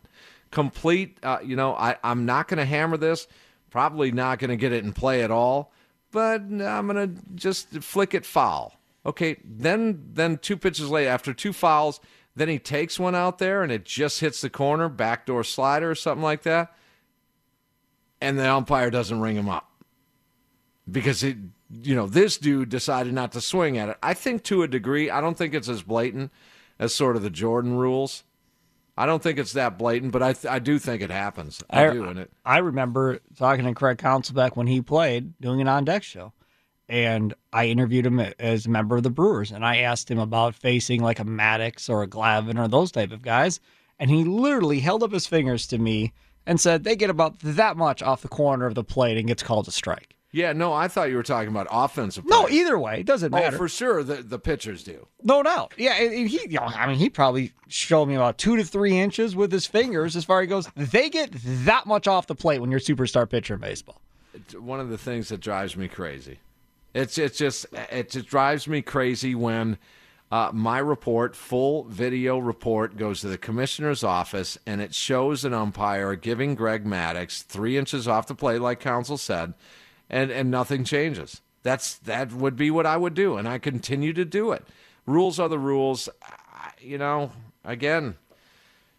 Complete, uh, you know, I, I'm not going to hammer this. Probably not going to get it in play at all. But I'm going to just flick it foul. Okay, then then two pitches later, after two fouls, then he takes one out there and it just hits the corner, backdoor slider or something like that, and the umpire doesn't ring him up because it, you know, this dude decided not to swing at it. I think to a degree, I don't think it's as blatant as sort of the Jordan rules. I don't think it's that blatant, but I th- I do think it happens. I, do, and it I remember talking to Craig Counsell back when he played, doing an on deck show. And I interviewed him as a member of the Brewers. And I asked him about facing like a Maddux or a Glavine or those type of guys. And he literally held up his fingers to me and said they get about that much off the corner of the plate and gets called a strike. Yeah, no, I thought you were talking about offensive. No, players. either way, it doesn't matter. Oh, for sure, the the pitchers do. No doubt. Yeah, and he, you know, I mean, he probably showed me about two to three inches with his fingers as far as he goes. They get that much off the plate when you're a superstar pitcher in baseball. It's one of the things that drives me crazy. It's it's just it just drives me crazy when uh, my report, full video report, goes to the commissioner's office and it shows an umpire giving Greg Maddux three inches off the plate, like Counsell said, and and nothing changes. That's that would be what I would do, and I continue to do it. Rules are the rules. You know, again,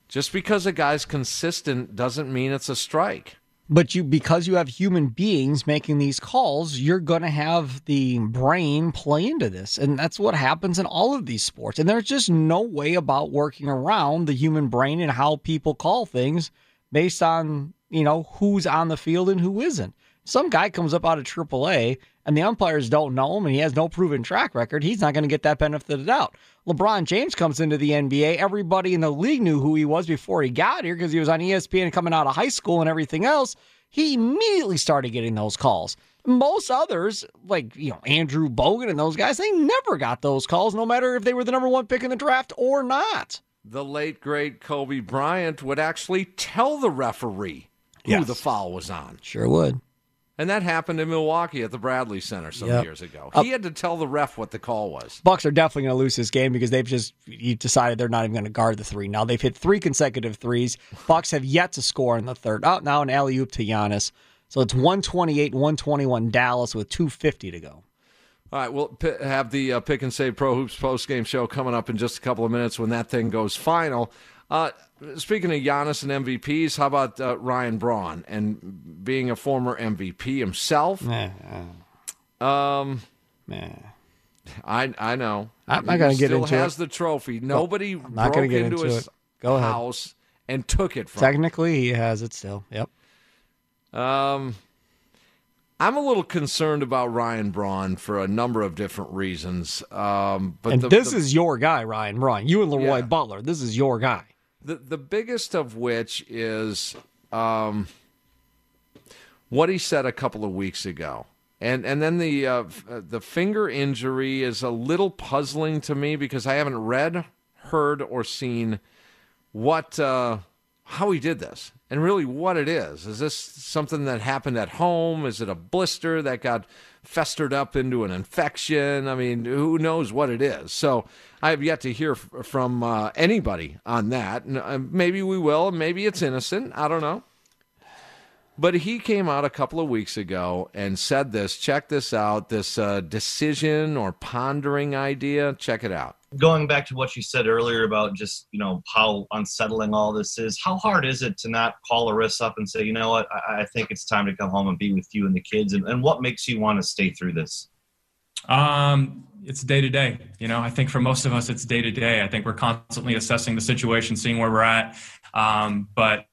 just because a guy's consistent doesn't mean it's a strike. But you, because you have human beings making these calls, you're going to have the brain play into this, and that's what happens in all of these sports. And there's just no way about working around the human brain and how people call things based on you know who's on the field and who isn't. Some guy comes up out of AAA and the umpires don't know him and he has no proven track record. He's not going to get that benefit of the doubt. LeBron James comes into the NBA. Everybody in the league knew who he was before he got here because he was on ESPN coming out of high school and everything else. He immediately started getting those calls. Most others, like you know Andrew Bogut and those guys, they never got those calls, no matter if they were the number one pick in the draft or not. the late great Kobe Bryant would actually tell the referee who Yes. the foul was on. Sure would. And that happened in Milwaukee at the Bradley Center some Yep. years ago. He had to tell the ref what the call was. Bucks are definitely going to lose this game because they've just decided they're not even going to guard the three. Now they've hit three consecutive threes. Bucks have yet to score in the third. Oh, now an alley oop to Giannis. So it's 128, 121 Dallas with 250 to go. All right, we'll p- have the uh, Pick and Save Pro Hoops post game show coming up in just a couple of minutes when that thing goes final. Uh, speaking of Giannis and MVPs, how about uh, Ryan Braun and being a former MVP himself? Nah, Um, I I know. I'm not gonna get into. still has the trophy. Nobody I'm not broke get into into his. Go ahead. house and took it from him. Technically, he has it still. Yep. Um, I'm a little concerned about Ryan Braun for a number of different reasons. Um, but and the, this the- is your guy, Ryan Braun. You and Leroy Yeah. Butler. This is your guy. The the biggest of which is um, what he said a couple of weeks ago. And and then the uh, uh, the finger injury is a little puzzling to me because I haven't read, heard, or seen what uh, how he did this and really what it is. Is this something that happened at home? Is it a blister that got festered up into an infection? I mean, who knows what it is? So I have yet to hear f- from uh, anybody on that. And, uh, maybe we will. Maybe it's innocent. I don't know. But he came out a couple of weeks ago and said this. Check this out. This uh, decision or pondering idea. Check it out. going back to what you said earlier about just you know how unsettling all this is how hard is it to not call Larissa up and say you know what i, I think it's time to come home and be with you and the kids and, and what makes you want to stay through this Um, it's day to day. You know, I think for most of us, it's day to day. I think we're constantly assessing the situation, seeing where we're at. Um, but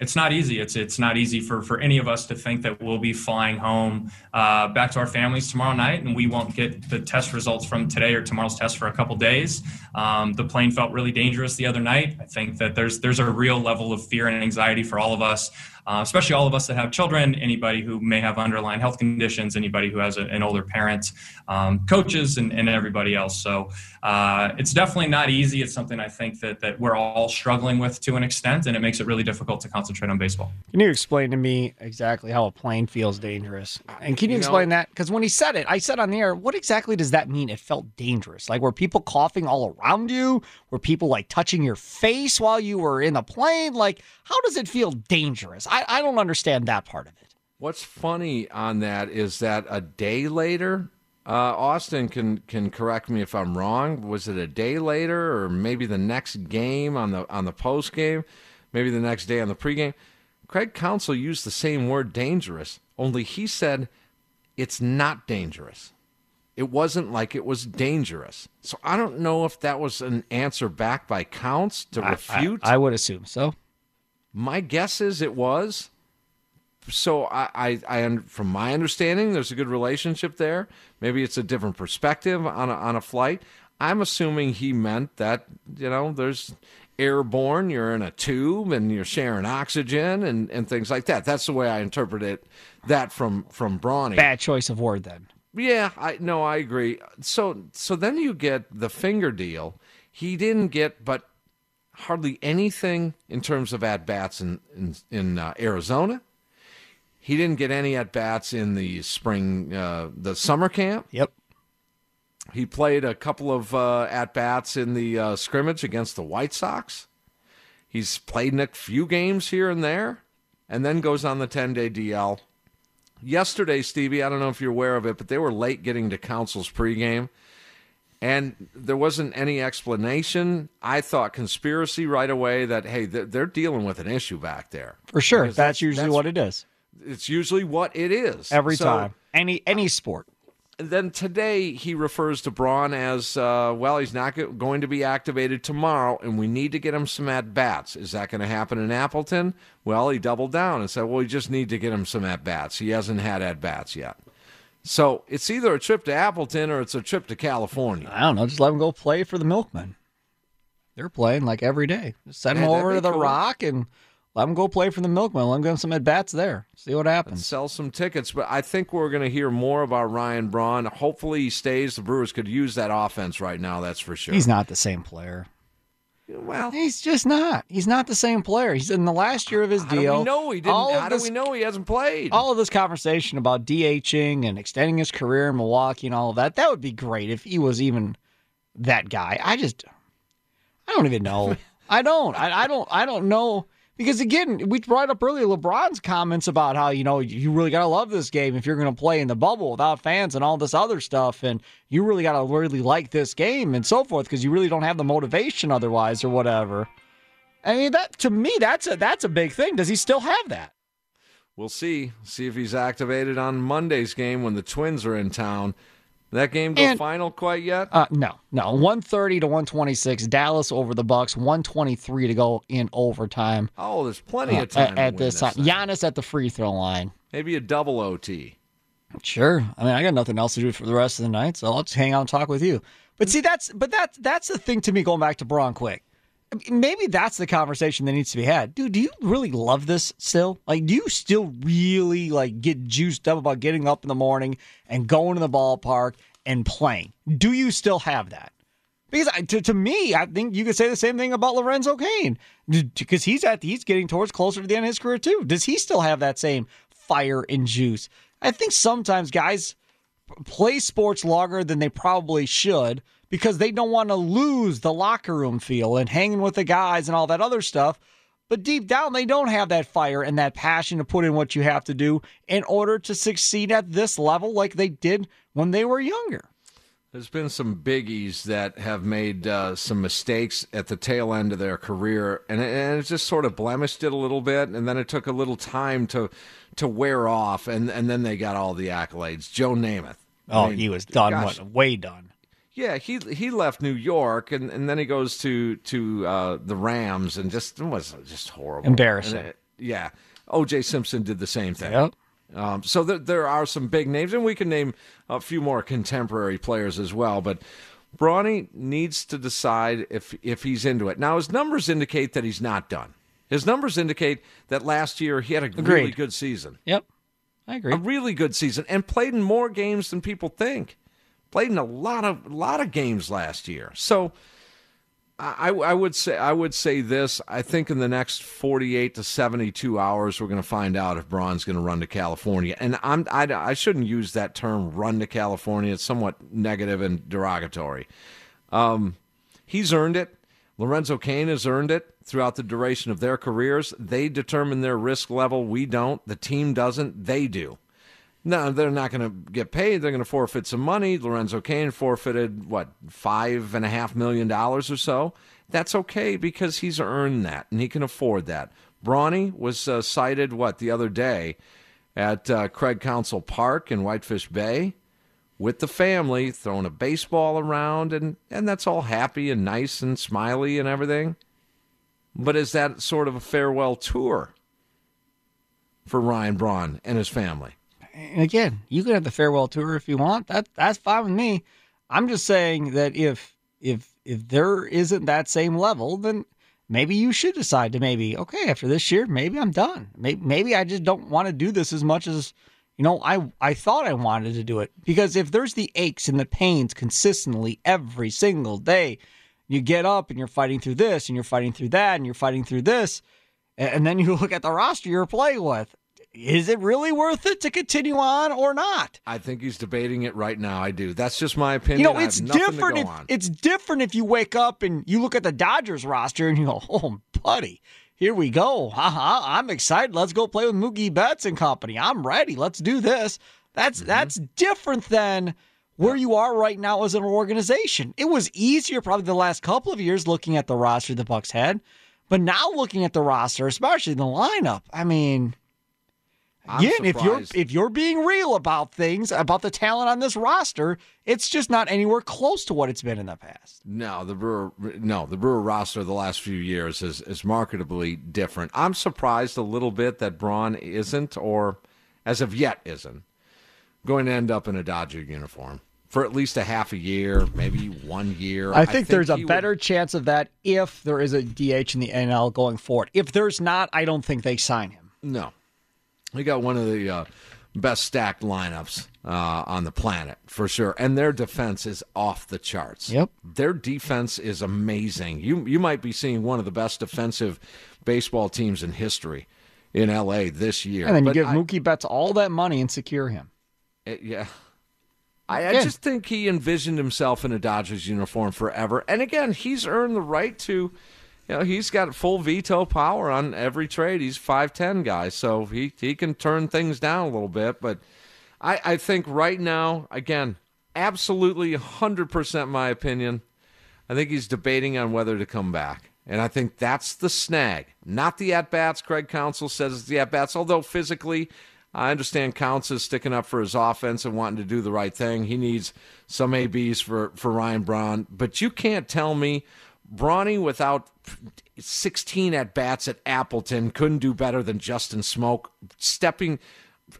it's not easy. It's it's not easy for for any of us to think that we'll be flying home uh, back to our families tomorrow night, and we won't get the test results from today or tomorrow's test for a couple days. Um, the plane felt really dangerous the other night. I think that there's there's a real level of fear and anxiety for all of us uh, especially all of us that have children, anybody who may have underlying health conditions, anybody who has a, an older parent, um, coaches, and, and, everybody else. So uh, it's definitely not easy. It's something I think that, that we're all struggling with to an extent, and it makes it really difficult to concentrate on baseball. Can you explain to me exactly how a plane feels dangerous? And can you, you explain know, that? Because when he said it, I said on the air, what exactly does that mean? It felt dangerous. Like, were people coughing all around you? Were people like touching your face while you were in the plane? Like, how does it feel dangerous? I, I don't understand that part of it. What's funny on that is that a day later, uh, Austin can can correct me if I'm wrong. Was it a day later, or maybe the next game on the on the post game, maybe the next day on the pregame? Craig Counsell used the same word dangerous, only he said it's not dangerous. It wasn't like it was dangerous. So I don't know if that was an answer back by Counts to refute. I, I, I would assume so. My guess is it was so I, I, I, from my understanding, there's a good relationship there. Maybe it's a different perspective on a, on a flight. I'm assuming he meant that you know there's airborne. You're in a tube and you're sharing oxygen and, and things like that. That's the way I interpret it. That from from Brawny. Bad choice of word then. Yeah, I no, I agree. So so then you get the finger deal. He didn't get but hardly anything in terms of at bats in in, in uh, Arizona. He didn't get any at bats in the spring, uh, the summer camp. Yep. He played a couple of uh, at bats in the uh, scrimmage against the White Sox. He's played in a few games here and there, and then goes on the 10 day DL. Yesterday, Stevie, I don't know if you're aware of it, but they were late getting to Counsell's pregame, and there wasn't any explanation. I thought conspiracy right away that, hey, they're dealing with an issue back there. For sure. That's, that's, usually that's, what it is. It's usually what it is every so, time. Any any sport. Then today he refers to Braun as uh, well. He's not going to be activated tomorrow, and we need to get him some at bats. Is that going to happen in Appleton? Well, he doubled down and said, "Well, we just need to get him some at bats. He hasn't had at bats yet." So it's either a trip to Appleton or it's a trip to California. I don't know. Just let him go play for the Milkmen. They're playing like every day. Just send him over to the cool. Rock and let him go play for the Milkmen. Let him get some at bats there. See what happens. Let's sell some tickets, but I think we're going to hear more about Ryan Braun. Hopefully, he stays. The Brewers could use that offense right now. That's for sure. He's not the same player. Well, he's just not. He's not the same player. He's in the last year of his how deal. Do we know he didn't. How this, do we know he hasn't played? All of this conversation about DHing and extending his career in Milwaukee and all of that. That would be great if he was even that guy. I just, I don't even know. I don't. I, I don't. I don't know because again, we brought up earlier LeBron's comments about how, you know, you really got to love this game if you're going to play in the bubble without fans and all this other stuff. And you really got to really like this game and so forth because you really don't have the motivation otherwise or whatever. I mean, that to me, that's a, that's a big thing. Does he still have that? We'll see. See if he's activated on Monday's game when the Twins are in town. That game go and, final quite yet? Uh, no, no. One thirty to one twenty six. Dallas over the Bucks. One twenty three to go in overtime. Oh, there's plenty uh, of time at, at this time. Thing. Giannis at the free throw line. Maybe a double OT. Sure. I mean, I got nothing else to do for the rest of the night, so I'll just hang out and talk with you. But see, that's but that's that's the thing to me. Going back to Braun quick, maybe that's the conversation that needs to be had. Dude, do you really love this still? Like, do you still really like get juiced up about getting up in the morning and going to the ballpark and playing? Do you still have that? Because to, to me, I think you could say the same thing about Lorenzo Cain because he's at he's getting towards closer to the end of his career too. Does he still have that same fire and juice? I think sometimes guys play sports longer than they probably should because they don't want to lose the locker room feel and hanging with the guys and all that other stuff. But deep down, they don't have that fire and that passion to put in what you have to do in order to succeed at this level like they did when they were younger. There's been some biggies that have made uh, some mistakes at the tail end of their career, and it, and it just sort of blemished it a little bit, and then it took a little time to to wear off, and, and then they got all the accolades. Joe Namath. Oh, I mean, he was done, gosh, what, way done. Yeah, he he left New York and, and then he goes to to uh, the Rams and just was just horrible, embarrassing. It, Yeah, O.J. Simpson did the same thing. Yep. Um, so there, there are some big names, and we can name a few more contemporary players as well. But Brawny needs to decide if if he's into it. Now his numbers indicate that he's not done. His numbers indicate that last year he had a really good season. Yep, I agree. A really good season, and played in more games than people think. Played in a lot of lot of games last year. So I, I would say I would say this. I think in the next forty-eight to seventy-two hours, we're going to find out if Braun's going to run to California. And I'm I, I shouldn't use that term "run to California." It's somewhat negative and derogatory. Um, he's earned it. Lorenzo Cain has earned it throughout the duration of their careers. They determine their risk level. We don't. The team doesn't. They do. No, they're not going to get paid. They're going to forfeit some money. Lorenzo Cain forfeited what five and a half million dollars or so. That's okay because he's earned that and he can afford that. Brawny was uh, cited what the other day at uh, Craig Counsell Park in Whitefish Bay with the family, throwing a baseball around, and and that's all happy and nice and smiley and everything. But is that sort of a farewell tour for Ryan Braun and his family? And again, you can have the farewell tour if you want. That that's fine with me. I'm just saying that if if if there isn't that same level, then maybe you should decide to maybe okay after this year, maybe I'm done. Maybe maybe I just don't want to do this as much as you know I I thought I wanted to do it because if there's the aches and the pains consistently every single day, you get up and you're fighting through this and you're fighting through that and you're fighting through this, and then you look at the roster you're playing with is it really worth it to continue on or not? I think he's debating it right now. I do. That's just my opinion. You know, it's different. If, it's different if you wake up and you look at the Dodgers roster and you go, "Oh, buddy, here we go. Haha, I'm excited. Let's go play with Mookie Betts and company. I'm ready. Let's do this." That's Mm-hmm. that's different than where you are right now as an organization. It was easier probably the last couple of years looking at the roster the Bucks had, but now looking at the roster, especially the lineup. I mean. I'm Again, if you're if you're being real about things about the talent on this roster, it's just not anywhere close to what it's been in the past. No, the Brewer no, the Brewer roster the last few years is is marketably different. I'm surprised a little bit that Braun isn't, or as of yet isn't, going to end up in a Dodger uniform for at least a half a year, maybe one year. I think, there's a he would- better chance of that if there is a DH in the NL going forward. If there's not, I don't think they sign him. No, we got one of the uh, best stacked lineups uh, on the planet for sure, and their defense is off the charts. Yep, their defense is amazing. You you might be seeing one of the best defensive baseball teams in history in LA this year. And then you But give I- Mookie Betts all that money and secure him. it- yeah. I, I Yeah. just think he envisioned himself in a Dodgers uniform forever. And again, he's earned the right to, you know, he's got full veto power on every trade. He's 5'10 guy, so he, he can turn things down a little bit. But I, I think right now, again, absolutely 100% my opinion. I think he's debating on whether to come back. And I think that's the snag, not the at bats. Craig Counsell says it's the at bats, although physically, I understand Counts is sticking up for his offense and wanting to do the right thing. He needs some ABs for, for Ryan Braun. But you can't tell me Brawny without 16 at bats at Appleton couldn't do better than Justin Smoak stepping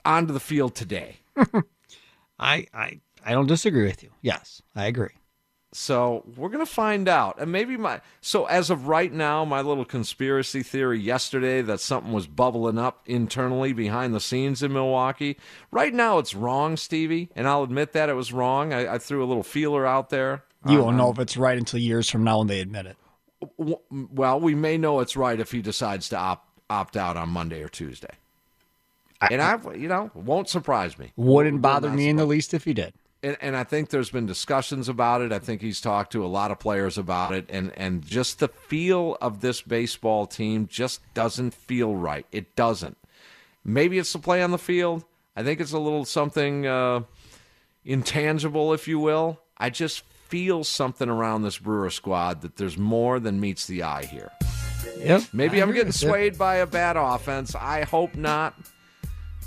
onto the field today. I, I I don't disagree with you. Yes, I agree. So we're gonna find out, and maybe my so as of right now, my little conspiracy theory yesterday that something was bubbling up internally behind the scenes in Milwaukee. Right now, it's wrong, Stevie, and I'll admit that it was wrong. I, I threw a little feeler out there. You won't know if it's right until years from now when they admit it. Well, we may know it's right if he decides to opt opt out on Monday or Tuesday. and I, you know, won't surprise me. Wouldn't bother me in the least if he did. and, and I think there's been discussions about it. I think he's talked to a lot of players about it, and and just the feel of this baseball team just doesn't feel right. It doesn't. Maybe it's the play on the field. I think it's a little something uh, intangible, if you will. I just feel something around this Brewer squad that there's more than meets the eye here. Yep. Maybe I I'm getting swayed by a bad offense. I hope not.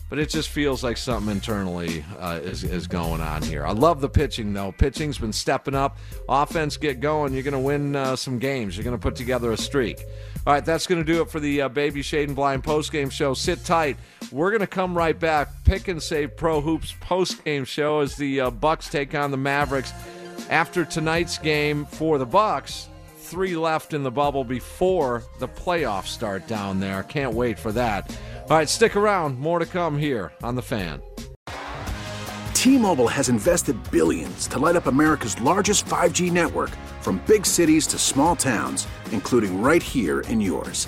but it just feels like something internally uh, is, is going on here. I love the pitching, though. Pitching's been stepping up. Offense get going. You're going to win uh, some games. You're going to put together a streak. All right, that's going to do it for the uh, Bayview Shade and Blind postgame show. Sit tight. We're going to come right back. Pick and Save Pro Hoops postgame show as the uh, Bucks take on the Mavericks. After tonight's game for the Bucks, three left in the bubble before the playoffs start down there. Can't wait for that. All right, stick around. More to come here on The Fan. T-Mobile has invested billions to light up America's largest 5G network from big cities to small towns, including right here in yours.